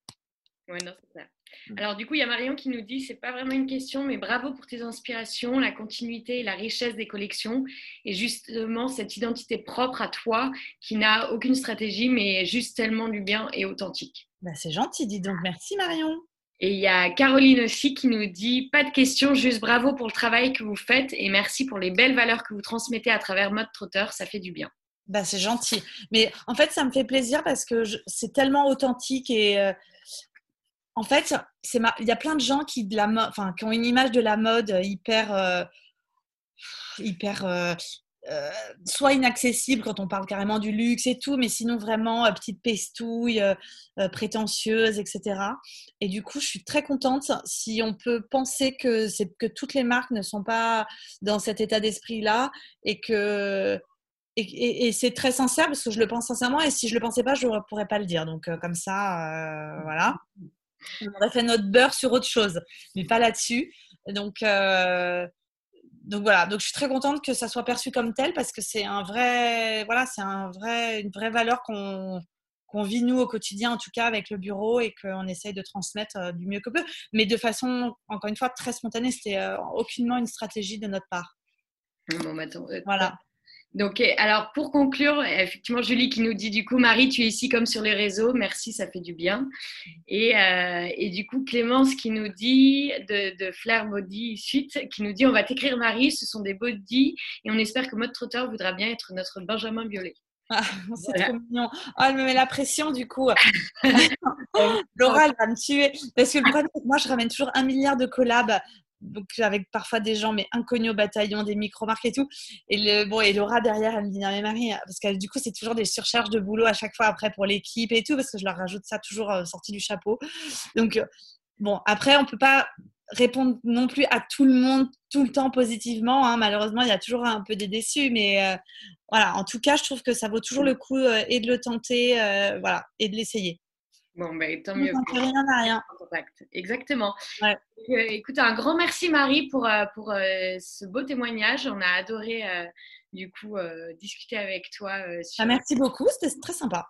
Oui, non, c'est clair. Mm. Alors du coup, il y a Marion qui nous dit, c'est pas vraiment une question, mais bravo pour tes inspirations, la continuité et la richesse des collections, et justement cette identité propre à toi qui n'a aucune stratégie, mais juste tellement du bien et authentique. Bah, c'est gentil, dis donc. Merci Marion. Et il y a Caroline aussi qui nous dit pas de question, juste bravo pour le travail que vous faites et merci pour les belles valeurs que vous transmettez à travers Mode Trotteur, ça fait du bien. Bah, c'est gentil. Mais en fait, ça me fait plaisir parce que c'est tellement authentique et, euh, en fait, il y a plein de gens qui, ont une image de la mode hyper, euh, hyper euh, euh, soit inaccessible quand on parle carrément du luxe et tout, mais sinon vraiment euh, petite pestouille, euh, prétentieuse, etc. Et du coup, je suis très contente si on peut penser que, toutes les marques ne sont pas dans cet état d'esprit-là et que et, c'est très sincère parce que je le pense sincèrement et si je le pensais pas, je ne pourrais pas le dire. Donc comme ça, voilà. On aurait fait notre beurre sur autre chose, mais pas là-dessus. Donc donc voilà, donc je suis très contente que ça soit perçu comme tel parce que c'est un vrai, voilà, c'est un vrai, une vraie valeur qu'on qu'on vit nous au quotidien, en tout cas avec le bureau, et qu'on essaye de transmettre euh, du mieux que peut, mais de façon, encore une fois, très spontanée. C'était euh, aucunement une stratégie de notre part. Bon, maintenant, euh, voilà. Donc, alors pour conclure, effectivement, Julie qui nous dit du coup, Marie, tu es ici comme sur les réseaux, merci, ça fait du bien. Et, euh, et du coup, Clémence qui nous dit de, de Flair Body Suite, qui nous dit on va t'écrire Marie, ce sont des body et on espère que Mode Trotteur voudra bien être notre Benjamin Biolay. Ah, c'est trop mignon. Oh, elle me met la pression du coup. Laura, elle va me tuer. Parce que le problème, moi, je ramène toujours un milliard de collabs avec parfois des gens mais inconnus au bataillon, des micro-marques et tout. Et le, bon, et Laura derrière, elle me dit non mais Marie, parce que du coup c'est toujours des surcharges de boulot à chaque fois après pour l'équipe et tout, parce que je leur rajoute ça toujours euh, sorti du chapeau. Donc euh, bon, après on peut pas répondre non plus à tout le monde tout le temps positivement. Hein. Malheureusement, il y a toujours un peu des déçus, mais euh, voilà. En tout cas, je trouve que ça vaut toujours le coup et de le tenter, voilà, et de l'essayer. Bon, ben, tant mieux. rien à rien. Exactement. Euh, écoute, un grand merci Marie pour, euh, pour euh, ce beau témoignage. On a adoré du coup discuter avec toi. Ah, merci beaucoup, c'était très sympa.